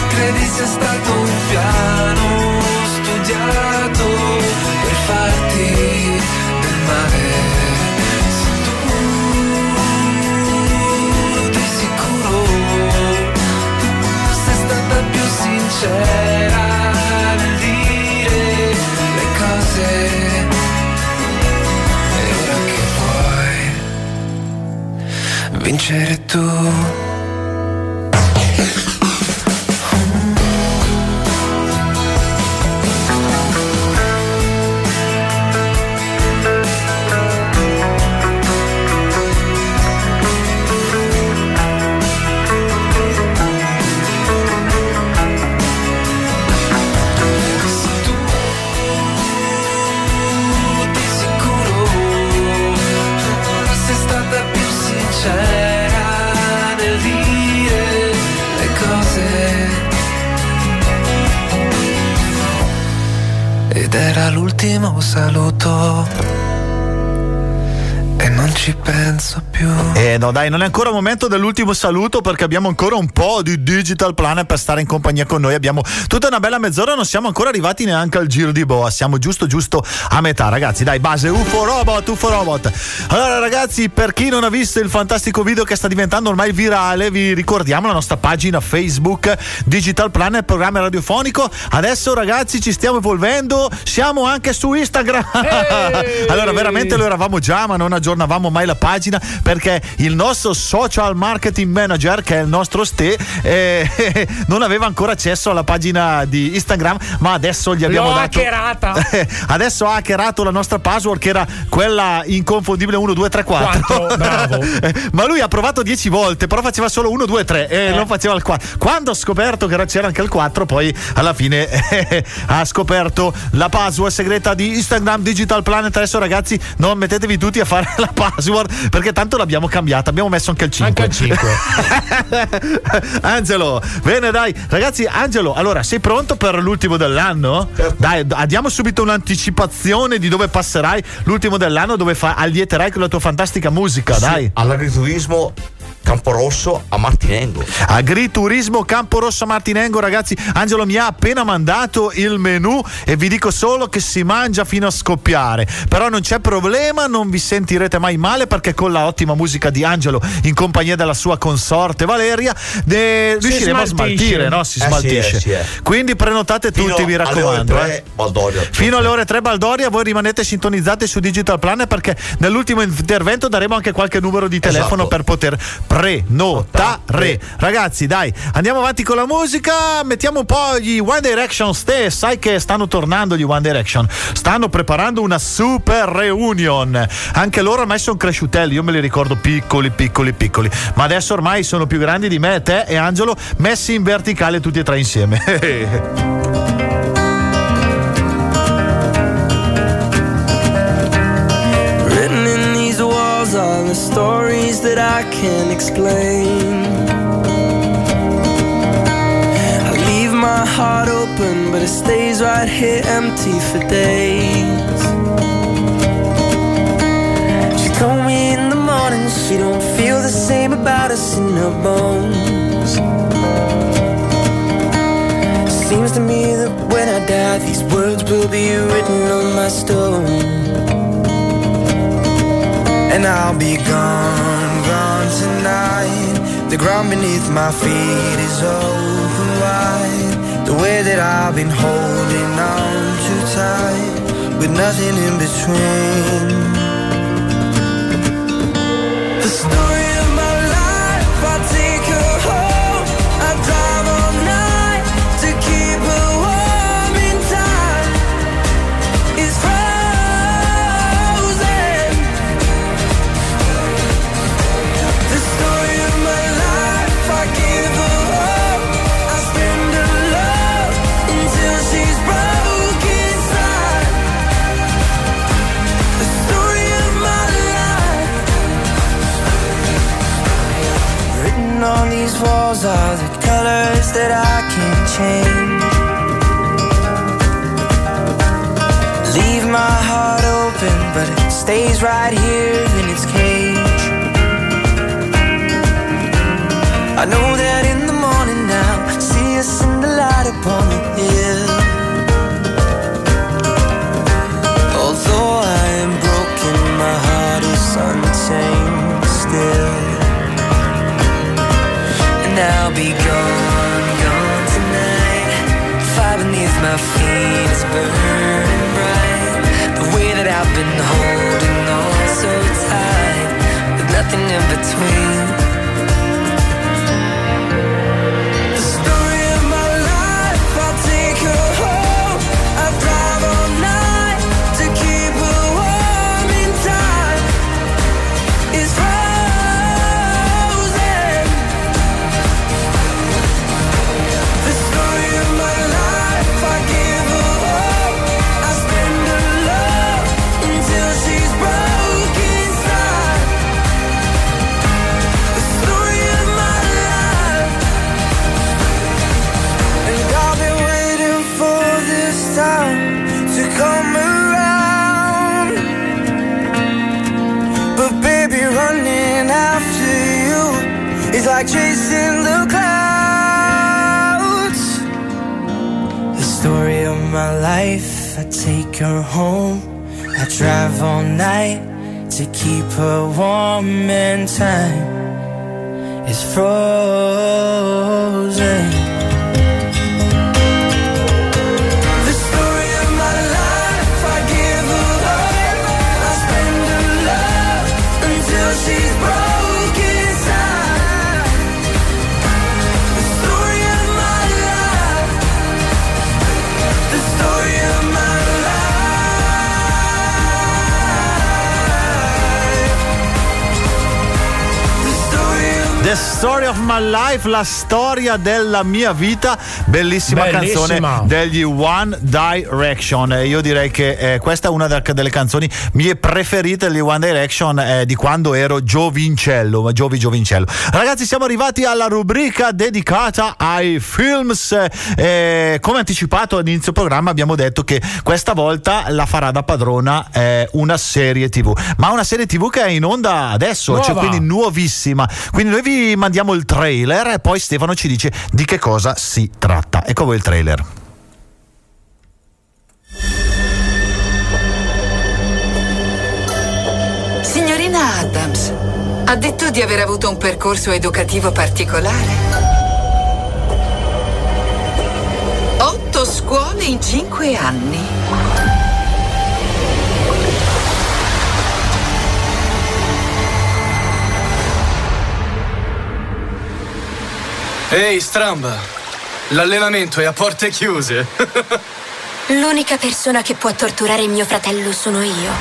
Credi sia farti del male? Se tu di sicuro sei stata più sincera nel dire le cose e che vuoi vincere tu. No dai, non è ancora il momento dell'ultimo saluto perché abbiamo ancora un po' di Digital Planet per stare in compagnia con noi. Abbiamo tutta una bella mezz'ora, non siamo ancora arrivati neanche al giro di boa, siamo giusto giusto a metà. Ragazzi, dai, base UFO Robot, UFO Robot. Allora ragazzi, per chi non ha visto il fantastico video che sta diventando ormai virale, vi ricordiamo la nostra pagina Facebook Digital Planet, programma radiofonico. Adesso ragazzi ci stiamo evolvendo, siamo anche su Instagram. (laughs) allora veramente lo eravamo già, ma non aggiornavamo mai la pagina perché il nostro social marketing manager, che è il nostro Ste, eh, (laughs) non aveva ancora accesso alla pagina di Instagram, ma adesso gli abbiamo L'ho dato. hackerata. (laughs) adesso ha hackerato la nostra password, che era quella inconfondibile 1, 2, 3, 4. Quattro, bravo. (laughs) ma lui ha provato 10 volte, però faceva solo 1, 2, 3 e non faceva il 4. Quando ha scoperto che era- c'era anche il 4, poi alla fine ha scoperto la password segreta di Instagram Digital Planet. Adesso, ragazzi, non mettetevi tutti a fare la password perché tanto l'abbiamo cambiata. Abbiamo messo anche il 5. Anche al 5. (laughs) Angelo, bene, dai, ragazzi. Angelo, allora sei pronto per l'ultimo dell'anno? Dai, d- diamo subito un'anticipazione di dove passerai l'ultimo dell'anno, dove fa- allieterai con la tua fantastica musica. Dai. All'agriturismo Camporosso a Martinengo. Agriturismo Camporosso Martinengo, ragazzi. Angelo mi ha appena mandato il menù e vi dico solo che si mangia fino a scoppiare. Però non c'è problema, non vi sentirete mai male perché con la ottima musica di Angelo in compagnia della sua consorte Valeria de- Si riusciremo a smaltisce. smaltire, no? Si Eh sì, smaltisce. eh sì, eh. Quindi prenotate Fino tutti, vi alle raccomando. ore tre, eh. Baldoria. Fino alle ore 3 Baldoria, voi rimanete sintonizzati su Digital Planet perché nell'ultimo intervento daremo anche qualche numero di telefono Esatto. per poter prenotare. Ragazzi, dai, andiamo avanti con la musica. Mettiamo un po' gli One Direction ste. Sai che stanno tornando gli One Direction. Stanno preparando una super reunion. Anche loro ormai sono cresciutelli. Io me li ricordo piccoli, piccoli, piccoli. Ma adesso ormai sono più grandi di me, te e Angelo, messi in verticale tutti e tre insieme. (laughs) are the stories that I can't explain. I leave my heart open, but it stays right here empty for days. She told me in the morning she don't feel the same about us in her bones. Seems to me that when I die, these words will be written on my stone. And I'll be gone, gone tonight. The ground beneath my feet is open wide. The way that I've been holding on too tight, with nothing in between. The story these walls are the colors that I can't change. Leave my heart open, but it stays right here in its cage. I know that in the morning now, see us in the light upon the hill. Between. Life, I take her home. I drive all night to keep her warm and time is frozen. The Story of My Life, la storia della mia vita, bellissima, Bellissima. canzone degli One Direction. E io direi che eh, questa è una de- delle canzoni mie preferite degli One Direction eh, di quando ero giovincello, ma giovi giovincello. Ragazzi, siamo arrivati alla rubrica dedicata ai films. Eh, come anticipato all'inizio programma abbiamo detto che questa volta la farà da padrona eh, una serie TV, ma una serie TV che è in onda adesso, cioè Nuova. quindi nuovissima. Quindi noi vi mandiamo il trailer e poi Stefano ci dice di che cosa si tratta. Ecco voi il trailer. Signorina Adams, ha detto di aver avuto un percorso educativo particolare. Otto scuole in cinque anni. Ehi, stramba! L'allenamento è a porte chiuse. (laughs) L'unica persona che può torturare mio fratello sono io.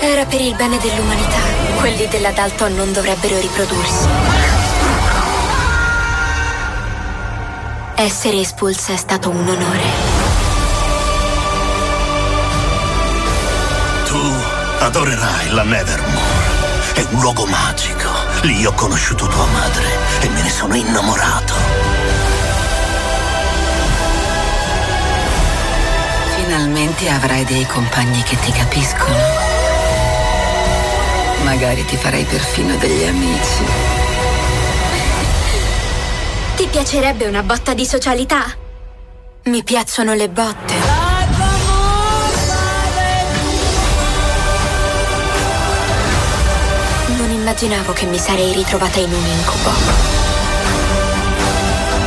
Era per il bene dell'umanità. Quelli della Dalton non dovrebbero riprodursi. Essere espulsa è stato un onore. Tu adorerai la Nevermore. È un luogo magico. Lì ho conosciuto tua madre e me ne sono innamorato. Finalmente avrai dei compagni che ti capiscono. Ma magari ti farei perfino degli amici. Ti piacerebbe una botta di socialità? Mi piacciono le botte. Non immaginavo che mi sarei ritrovata in un incubo.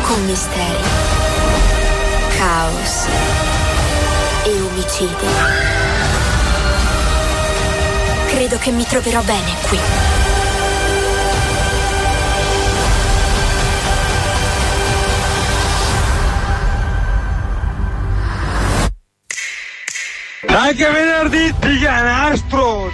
Con misteri, caos e omicidi. Credo che mi troverò bene qui. Anche venerdì ti nastro!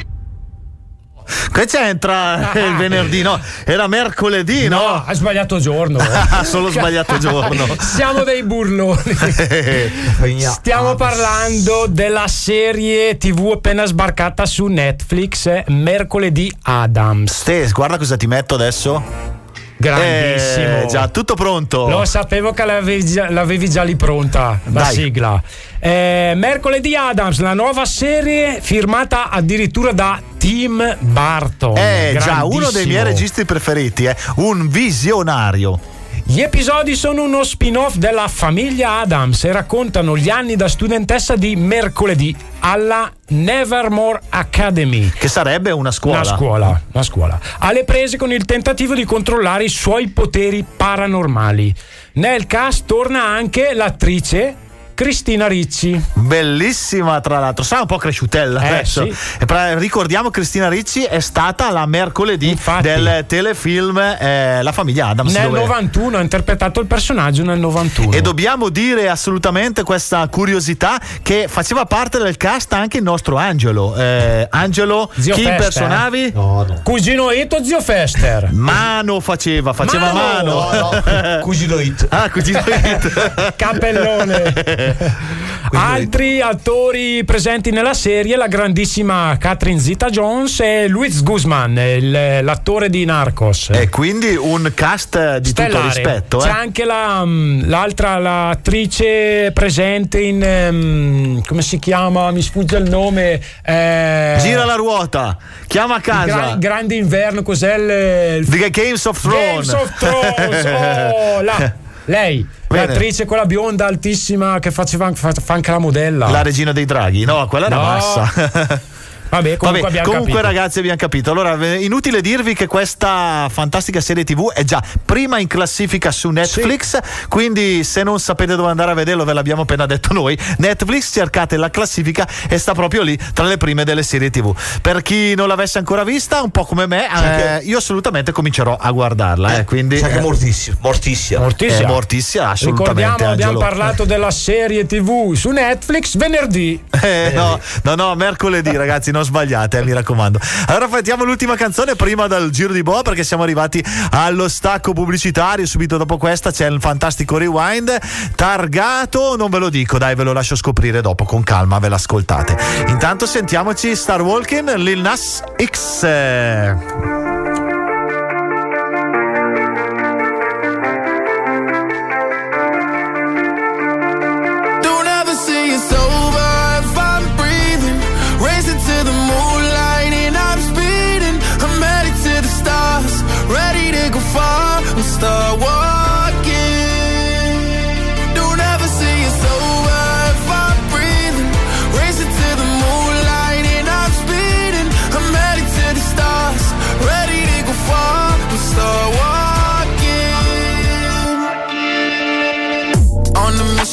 Che c'entra (laughs) il venerdì? No, era mercoledì, no? No, hai sbagliato giorno. Ha (laughs) solo sbagliato giorno. Siamo dei burloni. (laughs) Stiamo parlando della serie TV appena sbarcata su Netflix, mercoledì Adams. Stes, guarda cosa ti metto adesso. Grandissimo. Eh, già, tutto pronto. Lo sapevo che l'avevi già, l'avevi già lì pronta, la Dai. sigla. Eh, mercoledì Adams, la nuova serie firmata addirittura da Tim Burton. È già uno dei miei registi preferiti, eh. un visionario. Gli episodi sono uno spin-off della famiglia Adams e raccontano gli anni da studentessa di mercoledì alla Nevermore Academy. Che sarebbe una scuola. Una scuola, una scuola. Alle prese con il tentativo di controllare i suoi poteri paranormali. Nel cast torna anche l'attrice Cristina Ricci. Bellissima, tra l'altro, sarà un po' cresciutella Eh, adesso. sì. E pra- ricordiamo Cristina Ricci è stata la mercoledì del telefilm eh, La famiglia Adams. Nel dove- 91 ha interpretato il personaggio nel 91. E dobbiamo dire assolutamente questa curiosità che faceva parte del cast anche il nostro Angelo. Eh, Angelo, Zio chi Fester? impersonavi? Cugino Ito, zio Fester. Mano faceva, faceva Mano! mano. No, no. Cugino It. (laughs) Ah, cugino It. Cappellone. (laughs) (laughs) Altri attori presenti nella serie, la grandissima Catherine Zita Jones e Luis Guzman, il- l'attore di Narcos. E quindi un cast di tutto Stellare. rispetto. C'è Eh? anche la, mm, l'altra, l'attrice presente in. ehm, come si chiama? Mi sfugge il nome. eh, Gira la ruota, chiama a casa. gran- grande inverno, cos'è il. il The Games of Thrones. Games of Thrones, oh, (laughs) la- lei, Bene. l'attrice, quella bionda altissima che faceva fa, anche la modella. La regina dei draghi. No, quella era No. bassa. (laughs) Vabbè, comunque Vabbè, comunque capito. ragazzi abbiamo capito. Allora, eh, inutile dirvi che questa fantastica serie TV è già prima in classifica su Netflix, quindi se non sapete dove andare a vederlo, ve l'abbiamo appena detto noi. Netflix, cercate la classifica e sta proprio lì tra le prime delle serie TV. Per chi non l'avesse ancora vista, un po' come me, eh, io assolutamente comincerò a guardarla. Eh, quindi, Sa che eh, mortissima. Mortissima. Mortissima. È mortissima, assolutamente. Ricordiamo, abbiamo parlato della serie TV su Netflix venerdì. Eh, no, no, no, mercoledì, ragazzi, non sbagliate, eh, mi raccomando. Allora facciamo l'ultima canzone prima dal giro di boa perché siamo arrivati allo stacco pubblicitario. Subito dopo questa c'è il fantastico rewind. Targato, non ve lo dico, dai, ve lo lascio scoprire dopo con calma, ve l'ascoltate. Intanto sentiamoci Star Walking, Lil Nas X.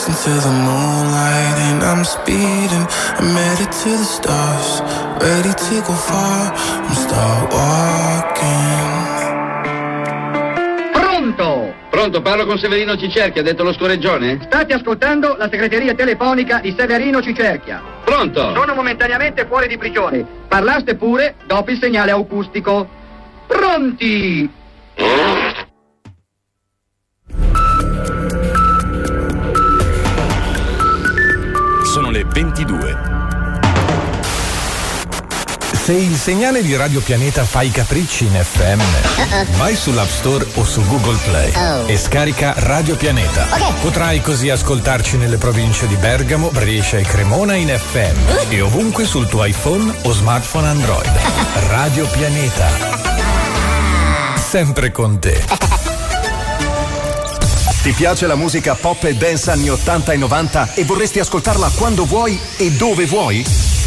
Racing to the moonlight and I'm speeding. I'm headed to the stars, ready to go far and start walking. Pronto! Pronto, parlo con Severino Cicerchia, detto lo scoreggione? State ascoltando la segreteria telefonica di Severino Cicerchia. Pronto? Sono momentaneamente fuori di prigione. Parlaste pure dopo il segnale acustico. Pronti! 22. Se il segnale di Radio Pianeta fa i capricci in FM, vai sull'App Store o su Google Play e scarica Radio Pianeta. Potrai così ascoltarci nelle province di Bergamo, Brescia e Cremona in FM e ovunque sul tuo iPhone o smartphone Android. (laughs) Radio Pianeta. Sempre con te. (laughs) Ti piace la musica pop e dance anni 80 e 90 e vorresti ascoltarla quando vuoi e dove vuoi?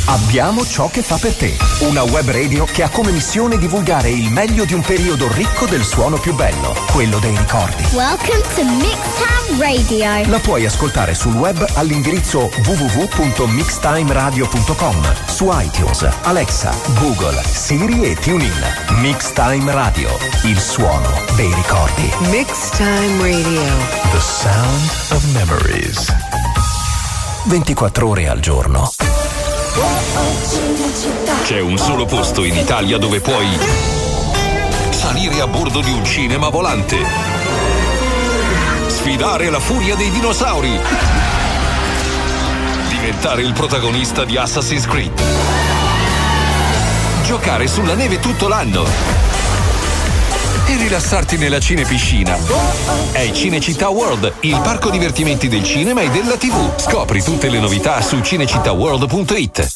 Abbiamo ciò che fa per te. Una web radio che ha come missione divulgare il meglio di un periodo ricco del suono più bello, quello dei ricordi. Welcome to Mixtown Radio. La puoi ascoltare sul web all'indirizzo www.mixtimeradio.com, su iTunes, Alexa, Google, Siri e TuneIn. Mixtime Radio, il suono dei ricordi. Mixtime Radio. The sound of memories. 24 ore al giorno. C'è un solo posto in Italia dove puoi salire a bordo di un cinema volante, sfidare la furia dei dinosauri, diventare il protagonista di Assassin's Creed, giocare sulla neve tutto l'anno e rilassarti nella cinepiscina. È Cinecittà World, il parco divertimenti del cinema e della TV. Scopri tutte le novità su cinecittàworld.it.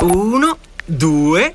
Uno, due,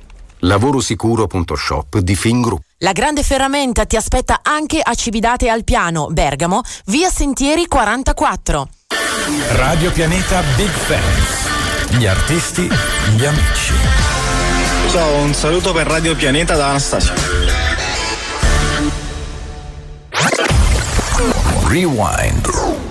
Lavorosicuro.shop di Fingroup. La grande ferramenta ti aspetta anche a Cividate al Piano, Bergamo, via Sentieri 44. Radio Pianeta Big Fans. Gli artisti, gli amici. Ciao, un saluto per Radio Pianeta da Anastasia. Rewind.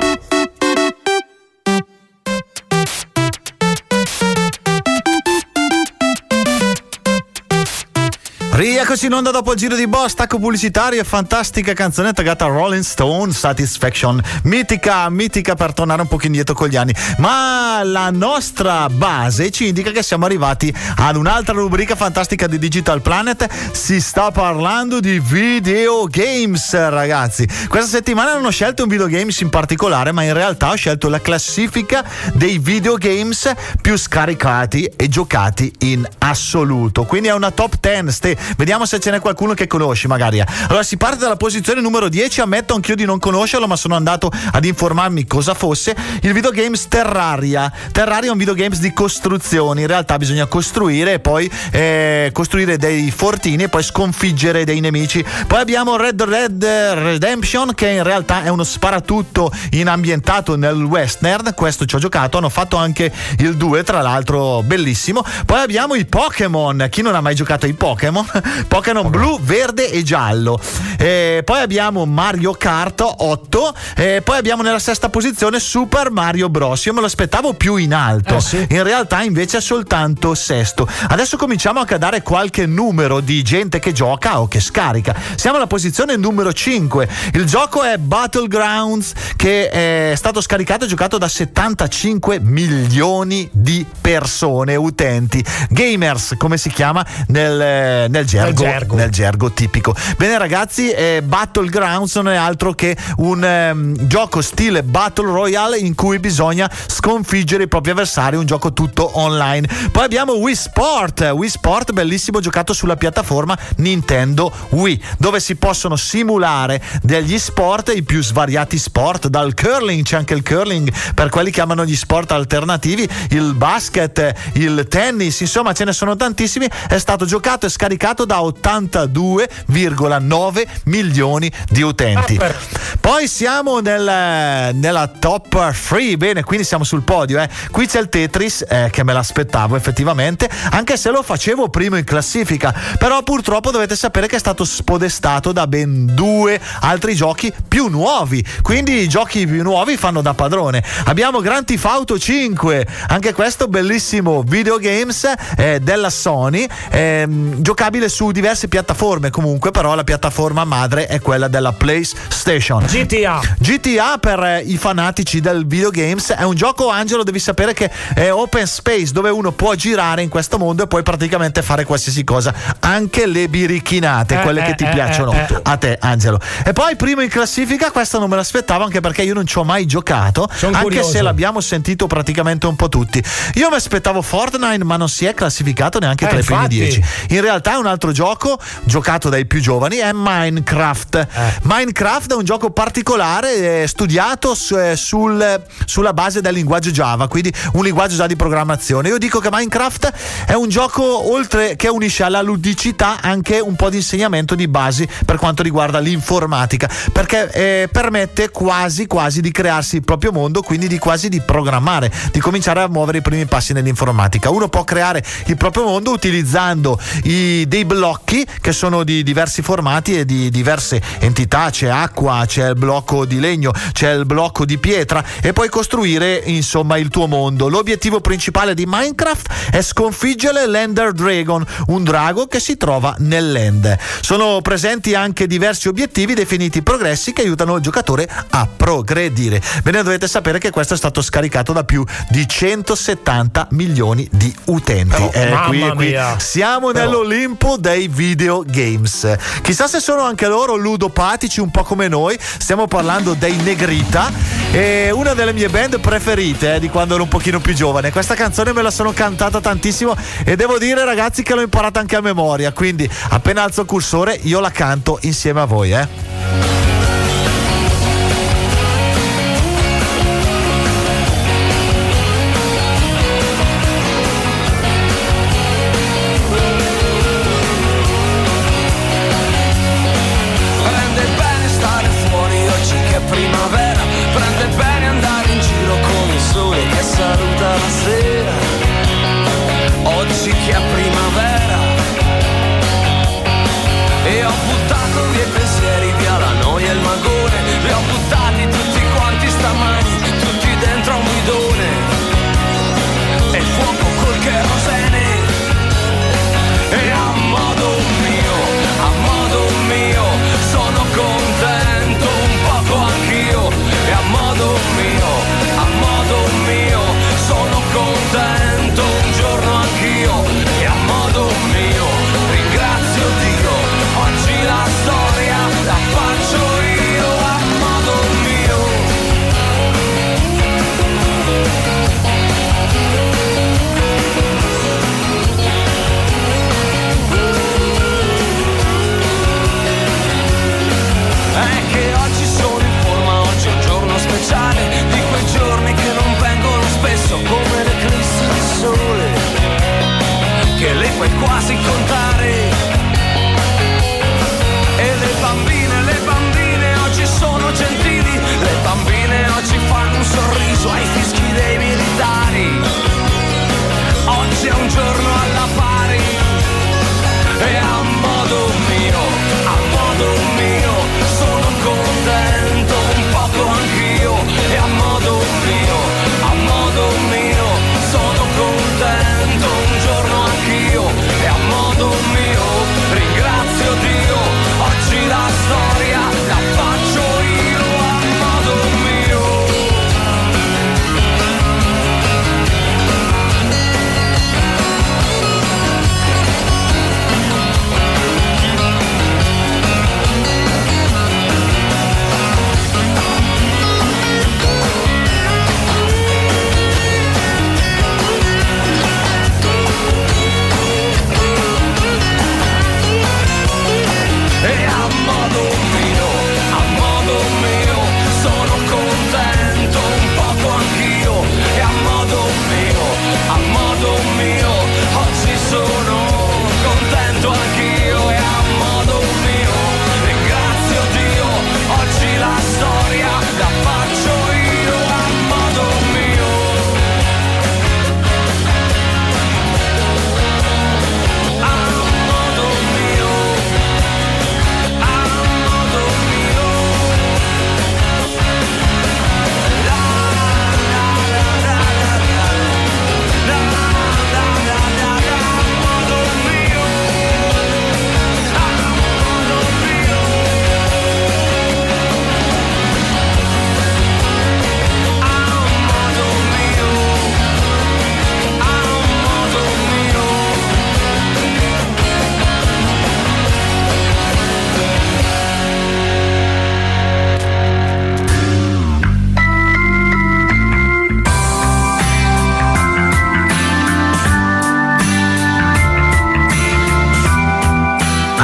Rieccoci in onda dopo il giro di boss, stacco pubblicitario e fantastica canzonetta gata Rolling Stone Satisfaction. Mitica, mitica per tornare un po' indietro con gli anni. Ma la nostra base ci indica che siamo arrivati ad un'altra rubrica fantastica di Digital Planet. Si sta parlando di videogames, ragazzi. Questa settimana non ho scelto un videogames in particolare, ma in realtà ho scelto la classifica dei videogames più scaricati e giocati in assoluto. Quindi è una top 10. Ste. Vediamo se ce n'è qualcuno che conosci, magari. Allora, si parte dalla posizione numero 10. Ammetto anch'io di non conoscerlo, ma sono andato ad informarmi cosa fosse. Il videogames Terraria. Terraria è un videogames di costruzioni. In realtà bisogna costruire e poi eh, costruire dei fortini e poi sconfiggere dei nemici. Poi abbiamo Red Red Redemption, che in realtà è uno sparatutto in ambientato nel western. Questo ci ho giocato. Hanno fatto anche il 2, tra l'altro, bellissimo. Poi abbiamo i Pokémon. Chi non ha mai giocato ai Pokémon? Pokémon blu, verde e giallo. Eh, poi abbiamo Mario Kart 8. Eh, poi abbiamo nella sesta posizione Super Mario Bros. Io me lo aspettavo più in alto. Eh, sì. In realtà invece è soltanto sesto. Adesso cominciamo anche a dare qualche numero di gente che gioca o che scarica. Siamo alla posizione numero 5. Il gioco è Battlegrounds che è stato scaricato e giocato da 75 milioni di persone, utenti, gamers come si chiama nel, nel gergo, Nel gergo. nel gergo tipico. Bene ragazzi, eh, Battlegrounds non è altro che un ehm, gioco stile Battle Royale in cui bisogna sconfiggere i propri avversari, un gioco tutto online. Poi abbiamo Wii Sport, Wii Sport bellissimo giocato sulla piattaforma Nintendo Wii, dove si possono simulare degli sport, i più svariati sport, dal curling, c'è anche il curling per quelli che amano gli sport alternativi, il basket, il tennis, insomma ce ne sono tantissimi, è stato giocato e scaricato da 82,9 milioni di utenti. Poi siamo nel- nella top 3, bene, quindi siamo sul podio. eh. Qui c'è il Tetris, eh, che me l'aspettavo effettivamente, anche se lo facevo primo in classifica. Però purtroppo dovete sapere che è stato spodestato da ben due altri giochi più nuovi. Quindi i giochi più nuovi fanno da padrone. Abbiamo Grand Theft Auto 5, anche questo bellissimo videogames eh, della Sony, ehm, giocabile su diverse piattaforme comunque, però la piattaforma madre è quella della PlayStation. GTA. GTA per eh, i fanatici del videogames è un gioco, Angelo, devi sapere che è open space dove uno può girare in questo mondo e puoi praticamente fare qualsiasi cosa, anche le birichinate, Eh, quelle eh, che ti eh, piacciono eh, eh. a te, Angelo. E poi primo in classifica, questa non me l'aspettavo anche perché io non ci ho mai giocato, Son anche curioso. se l'abbiamo sentito praticamente un po' tutti. Io mi aspettavo Fortnite, ma non si è classificato neanche Eh, tra i primi infatti. dieci. In realtà è un altro gioco giocato dai più giovani è Minecraft. Minecraft è un gioco particolare eh, studiato su- eh, sul- sulla base del linguaggio Java, quindi un linguaggio già di programmazione. Io dico che Minecraft è un gioco oltre che unisce alla ludicità anche un po' di insegnamento di basi per quanto riguarda l'informatica, perché eh, permette quasi quasi di crearsi il proprio mondo, quindi di quasi di programmare, di cominciare a muovere i primi passi nell'informatica. Uno può creare il proprio mondo utilizzando i- dei blocchi che sono di diversi formati e di diverse entità, c'è acqua, c'è il blocco di legno, c'è il blocco di pietra e puoi costruire insomma il tuo mondo. L'obiettivo principale di Minecraft è sconfiggere l'Ender Dragon, un drago che si trova nell'End. Sono presenti anche diversi obiettivi definiti progressi che aiutano il giocatore a progredire. Bene, dovete sapere che questo è stato scaricato da più di 170 milioni di utenti. Eh, mamma qui, qui siamo nell'Olimpo dei videogames. Chissà se sono anche loro ludopatici un po' come noi. Stiamo parlando dei Negrita. E una delle mie band preferite eh, di quando ero un pochino più giovane. Questa canzone me la sono cantata tantissimo e devo dire ragazzi che l'ho imparata anche a memoria. Quindi appena alzo il cursore io la canto insieme a voi. Eh.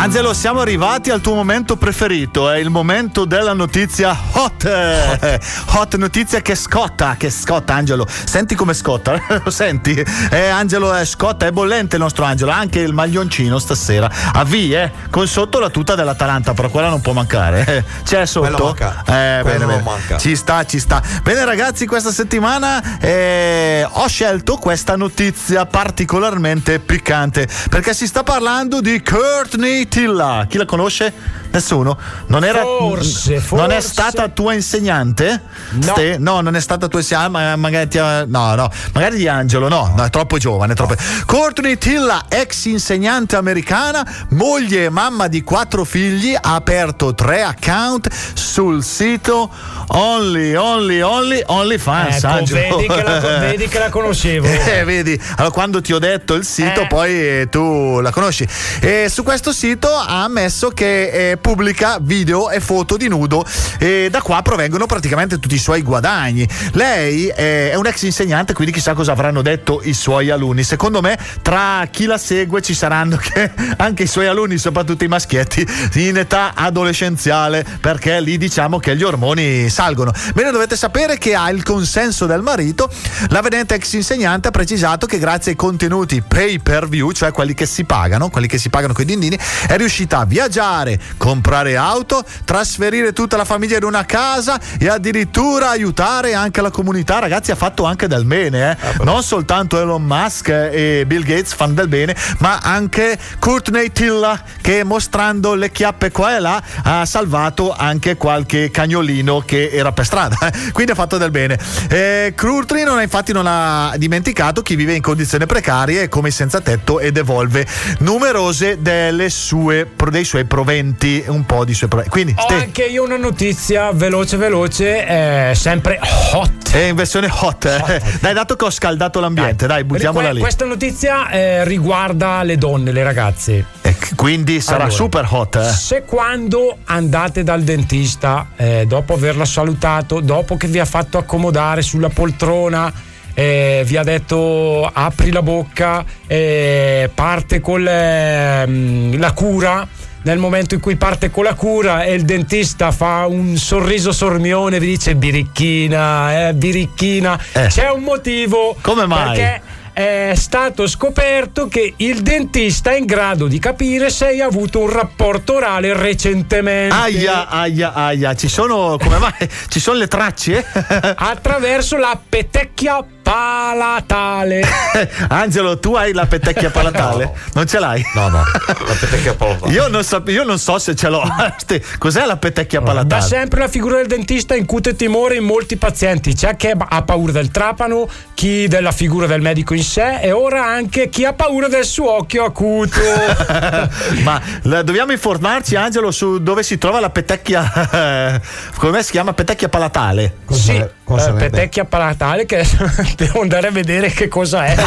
Angelo, siamo arrivati al tuo momento preferito, è il momento della notizia hot. Hot, (laughs) hot notizia che scotta, che scotta Angelo. Senti come scotta, (laughs) lo senti? Eh, Angelo è scotta, è bollente il nostro Angelo, anche il maglioncino stasera. A V, eh, con sotto la tuta dell'Atalanta, però quella non può mancare. eh. C'è sotto? Manca. Eh, bene, non bene. manca. Ci sta, ci sta. Bene ragazzi, questa settimana eh, ho scelto questa notizia particolarmente piccante perché si sta parlando di Courtney Tilla. Chi la conosce? Nessuno? Non era Forse, Non è forse. stata tua insegnante? No. Ste? No, non è stata tua insegnante, ma magari ti no, no, magari di Angelo, no, no, è troppo giovane, è troppo. Courtney Tilla, ex insegnante americana, moglie e mamma di quattro figli, ha aperto tre account sul sito Only, Only, Only, Only Fans. Ecco, Angelo. vedi che la- (laughs) vedi che la conoscevo. Eh, vedi, allora quando ti ho detto il sito, Eh. poi eh, tu la conosci. E su questo sito ha ammesso che eh, pubblica video e foto di nudo e da qua provengono praticamente tutti i suoi guadagni. Lei eh, è un ex insegnante, quindi chissà cosa avranno detto i suoi alunni. Secondo me, tra chi la segue ci saranno che (laughs) anche i suoi alunni, soprattutto i maschietti, in età adolescenziale, perché lì diciamo che gli ormoni salgono. Bene, dovete sapere che ha il consenso del marito. La vedente ex insegnante ha precisato che grazie ai contenuti pay per view, cioè quelli che si pagano, quelli che si pagano con i dindini, è riuscita a viaggiare, comprare auto, trasferire tutta la famiglia in una casa e addirittura aiutare anche la comunità. Ragazzi, ha fatto anche del bene, eh. non soltanto Elon Musk e Bill Gates fanno del bene, ma anche Courtney Tilla che mostrando le chiappe qua e là ha salvato anche qualche cagnolino che era per strada. Quindi ha fatto del bene. Eh, Courtney non ha, infatti non ha dimenticato chi vive in condizioni precarie come senza tetto e devolve numerose delle sue, dei suoi proventi, un po' di suoi proventi. Quindi, Ho Ste- anche io una notizia veloce veloce, eh, sempre hot. è in versione hot. eh. (laughs) Dai, dato che ho scaldato l'ambiente, dai, buttiamola Que- lì. Questa notizia eh, riguarda le donne, le ragazze. Quindi sarà Allora, super hot. eh. Se quando andate dal dentista, eh, dopo averla salutato, dopo che vi ha fatto accomodare sulla poltrona, eh, vi ha detto apri la bocca, eh, parte con le- mm, la cura. Nel momento in cui parte con la cura e il dentista fa un sorriso sormione, vi dice birichina, eh, birichina, c'è un motivo. Come mai? Perché è stato scoperto che il dentista è in grado di capire se hai avuto un rapporto orale recentemente. Aia, aia, aia, ci sono come mai? Ci sono le tracce? Attraverso la petecchia palatale. (laughs) Angelo, tu hai la petecchia (laughs) palatale? Non ce l'hai? No, no, (laughs) la petecchia palatale. Io non, so, io non so se ce l'ho. Cos'è la petecchia Da palatale? sempre la figura del dentista incute timore in molti pazienti. C'è chi ha paura del trapano, chi della figura del medico in sé e ora anche chi ha paura del suo occhio acuto. Ma la- dobbiamo informarci, Angelo, su dove si trova la petecchia. come si chiama? Petecchia palatale. Sì, eh, petecchia palatale che (laughs) devo andare a vedere che cosa è. (laughs) non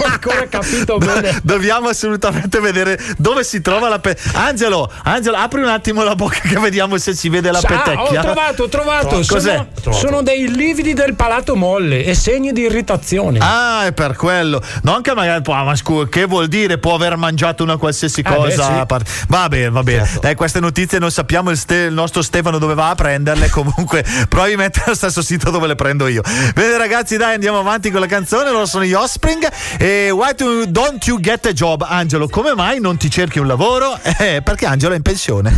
ho ancora capito bene. Dobbiamo assolutamente vedere dove si trova la petecchia. Angelo, Angelo, apri un attimo la bocca che vediamo se si vede la Ah, petecchia. ho trovato, ho trovato. Cos'è? Sono, sono dei lividi del palato molle e segni di irritazione. Ah, è per quello. Non che magari, ah, ma scusa, che vuol dire? Può aver mangiato una qualsiasi Eh, beh, cosa. sì. a part- Va bene, va bene. Dai, queste notizie non sappiamo il, Ste- il nostro Stefano dove va a prenderle. (laughs) Comunque, probabilmente lo stesso sito dove le prendo io. Bene, ragazzi, dai, andiamo avanti con la canzone. Loro sono gli Offspring. E Why to- don't you get a job? Angelo, come mai non ti cerchi un lavoro? Eh, perché Angelo è in pensione.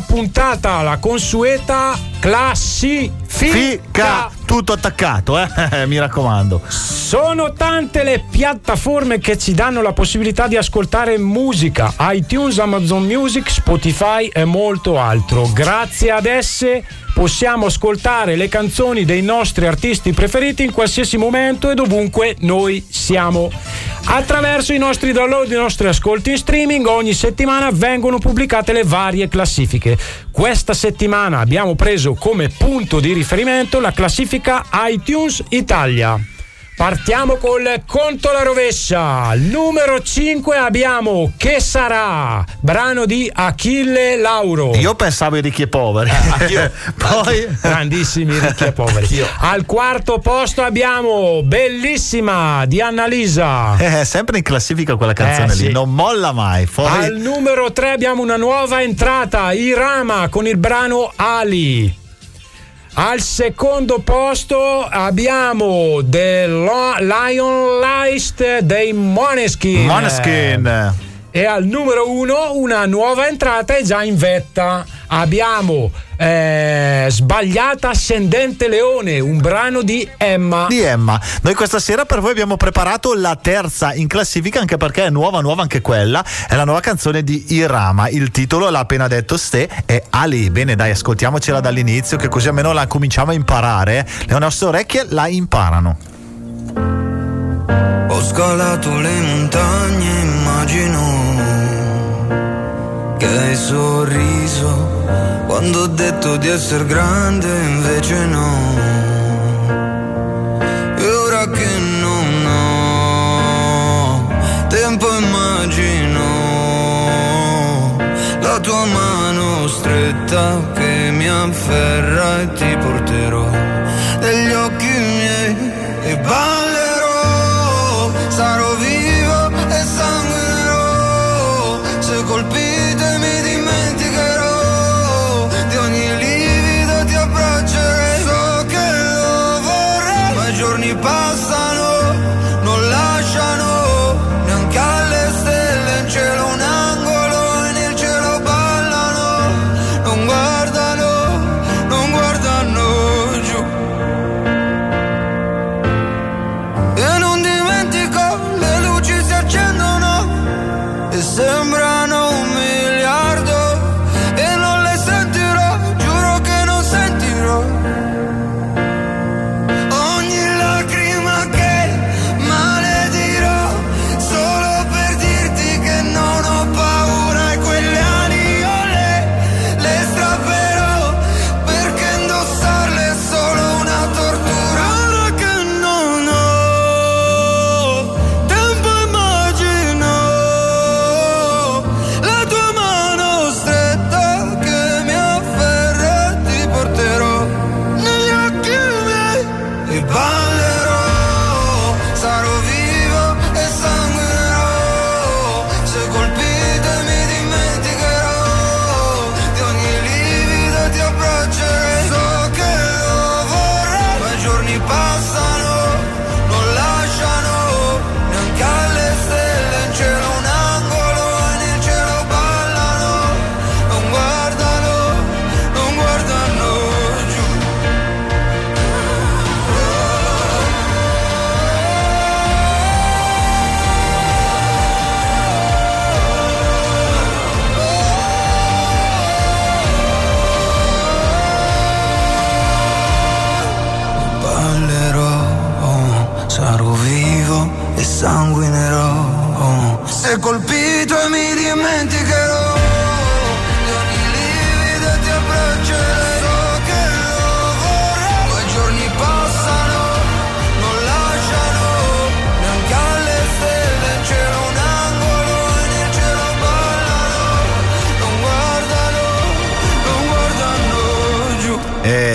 Puntata, la consueta classifica. Fica, tutto attaccato, eh? (laughs) mi raccomando. Sono tante le piattaforme che ci danno la possibilità di ascoltare musica, iTunes, Amazon Music, Spotify e molto altro. Grazie ad esse possiamo ascoltare le canzoni dei nostri artisti preferiti in qualsiasi momento e dovunque noi siamo. Attraverso i nostri download, i nostri ascolti in streaming, ogni settimana vengono pubblicate le varie classifiche. Questa settimana abbiamo preso come punto di riferimento la classifica iTunes Italia. Partiamo col conto alla rovescia. Al numero 5 abbiamo Che sarà? Brano di Achille Lauro. Io pensavo ai ricchi e poveri. Eh, (laughs) Poi grandissimi ricchi e poveri. Al quarto posto abbiamo Bellissima di Annalisa. Eh, sempre in classifica quella canzone Eh, lì, sì. non molla mai. Fuori. Al numero 3 abbiamo una nuova entrata, Irama con il brano Ali. Al secondo posto abbiamo The Lion List dei Moneskin. Måneskin. E al numero uno una nuova entrata è già in vetta. Abbiamo eh, Sbagliata Ascendente Leone, un brano di Emma. Di Emma. Noi questa sera per voi abbiamo preparato la terza in classifica, anche perché è nuova, nuova anche quella. È la nuova canzone di Irama. Il titolo, l'ha appena detto Ste, è Ali. Bene, dai, ascoltiamocela dall'inizio, che così almeno la cominciamo a imparare. Le nostre orecchie la imparano. Ho scalato le montagne, immagino che hai sorriso quando ho detto di essere grande, invece no. E ora che non ho tempo, immagino la tua mano stretta che mi afferra e ti porterò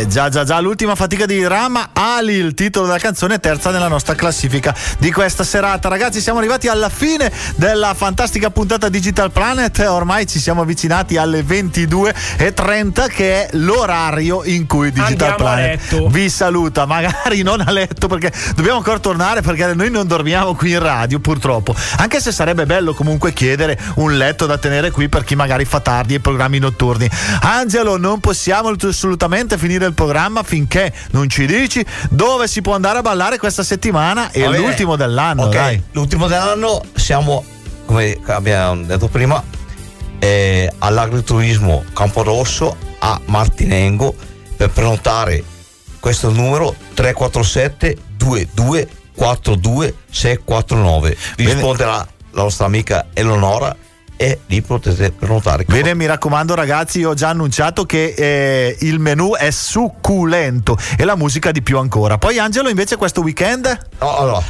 già già già, l'ultima fatica di Rama Ali, il titolo della canzone terza nella nostra classifica di questa serata. Ragazzi, siamo arrivati alla fine della fantastica puntata Digital Planet, ormai ci siamo avvicinati alle 22.30 che è l'orario in cui Digital Andiamo Planet vi saluta, magari non a letto perché dobbiamo ancora tornare perché noi non dormiamo qui in radio purtroppo, anche se sarebbe bello comunque chiedere un letto da tenere qui per chi magari fa tardi e programmi notturni. Angelo, non possiamo assolutamente finire il programma finché non ci dici dove si può andare a ballare questa settimana e Va bene. l'ultimo dell'anno, Ok, dai. L'ultimo dell'anno siamo, come abbiamo detto prima, eh, all'agriturismo Camporosso a Martinengo per prenotare questo numero 347 22 42 649 vi risponderà la nostra amica Eleonora e lì potete prenotare Bene, mi raccomando ragazzi, io ho già annunciato che eh, il menù è succulento e la musica di più ancora. Poi Angelo invece questo weekend? No, allora,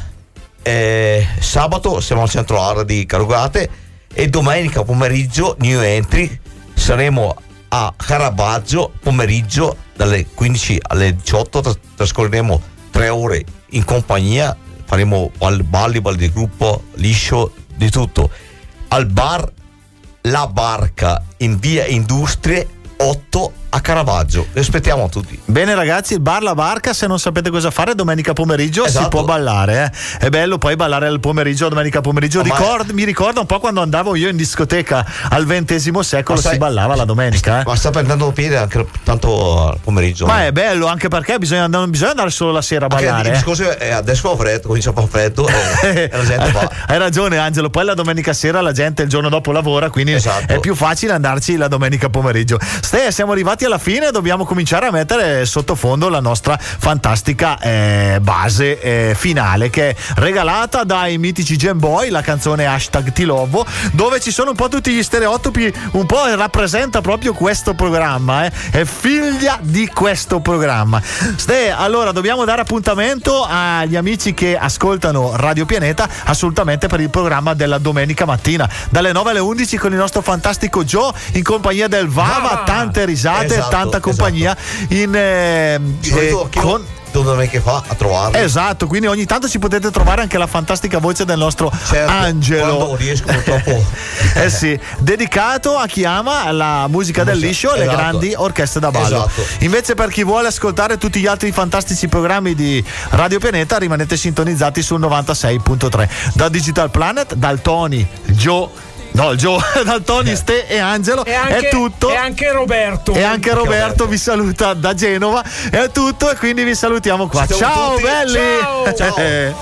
eh, sabato siamo al centro area di Carugate e domenica pomeriggio, new entry, saremo a Caravaggio pomeriggio dalle 15 alle 18, tras- trascorreremo tre ore in compagnia, faremo ball- balli, balli di gruppo, liscio, di tutto. Al bar La Barca in via Industrie 8 a Caravaggio. Vi aspettiamo tutti. Bene ragazzi, il bar La Barca, se non sapete cosa fare domenica pomeriggio si Esatto. può ballare. eh. È bello poi ballare al pomeriggio, domenica pomeriggio. Ma- Ricord- mi ricorda un po' quando andavo io in discoteca al XX secolo, sai- si ballava la domenica. eh. Ma sta prendendo piede anche tanto al pomeriggio. Ma è bello anche perché bisogna, non bisogna andare solo la sera a ballare. il eh. discorso è adesso fa freddo, comincia a fare freddo (laughs) e, e va. Hai ragione Angelo, poi la domenica sera la gente il giorno dopo lavora, quindi Esatto. è più facile andarci la domenica pomeriggio. Ste, siamo arrivati alla fine, dobbiamo cominciare a mettere sottofondo la nostra fantastica eh, base eh, finale che è regalata dai mitici Gen Boy, la canzone hashtag Ti Lovo, dove ci sono un po' tutti gli stereotipi, un po' rappresenta proprio questo programma, eh. è figlia di questo programma. Ste, allora dobbiamo dare appuntamento agli amici che ascoltano Radio Pianeta assolutamente per il programma della domenica mattina dalle 9 alle 11 con il nostro fantastico Joe in compagnia del Vava, tante risate, Esatto, tanta compagnia in eh, eh, con dove che fa a trovarlo. Esatto, quindi ogni tanto ci potete trovare anche la fantastica voce del nostro Certo, Angelo. quando riesco purtroppo. (laughs) eh sì, dedicato a chi ama la musica del liscio e le Esatto. grandi orchestre da ballo. Esatto. Invece per chi vuole ascoltare tutti gli altri fantastici programmi di Radio Pianeta rimanete sintonizzati sul 96.3. Da Digital Planet, dal Tony, Joe No, il Joe, dal Tony, Ste e Angelo E anche, è tutto. E anche Roberto. E anche Roberto vi saluta da Genova. È tutto e quindi vi salutiamo qua. Siamo Ciao tutti. belli! Ciao. Eh.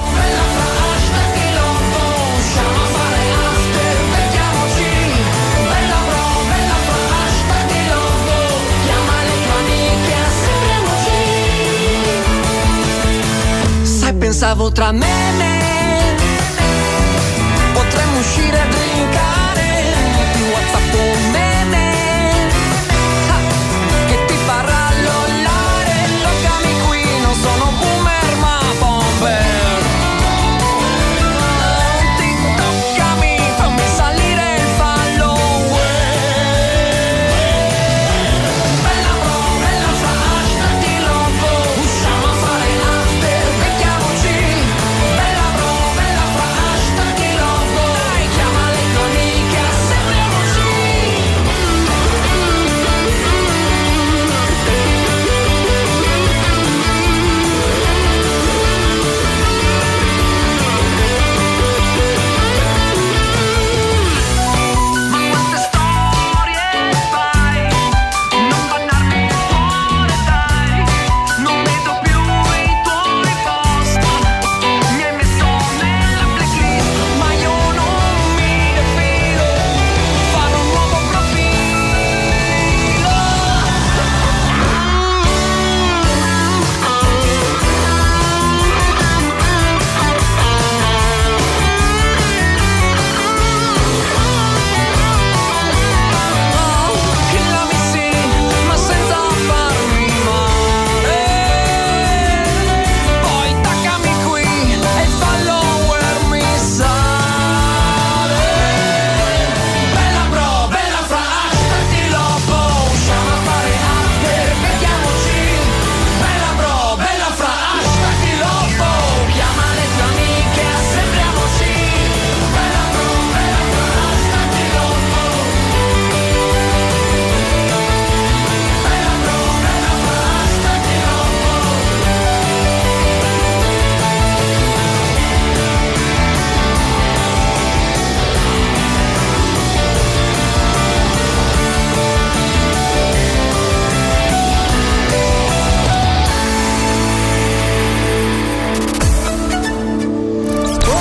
Sai, pensavo tra me e me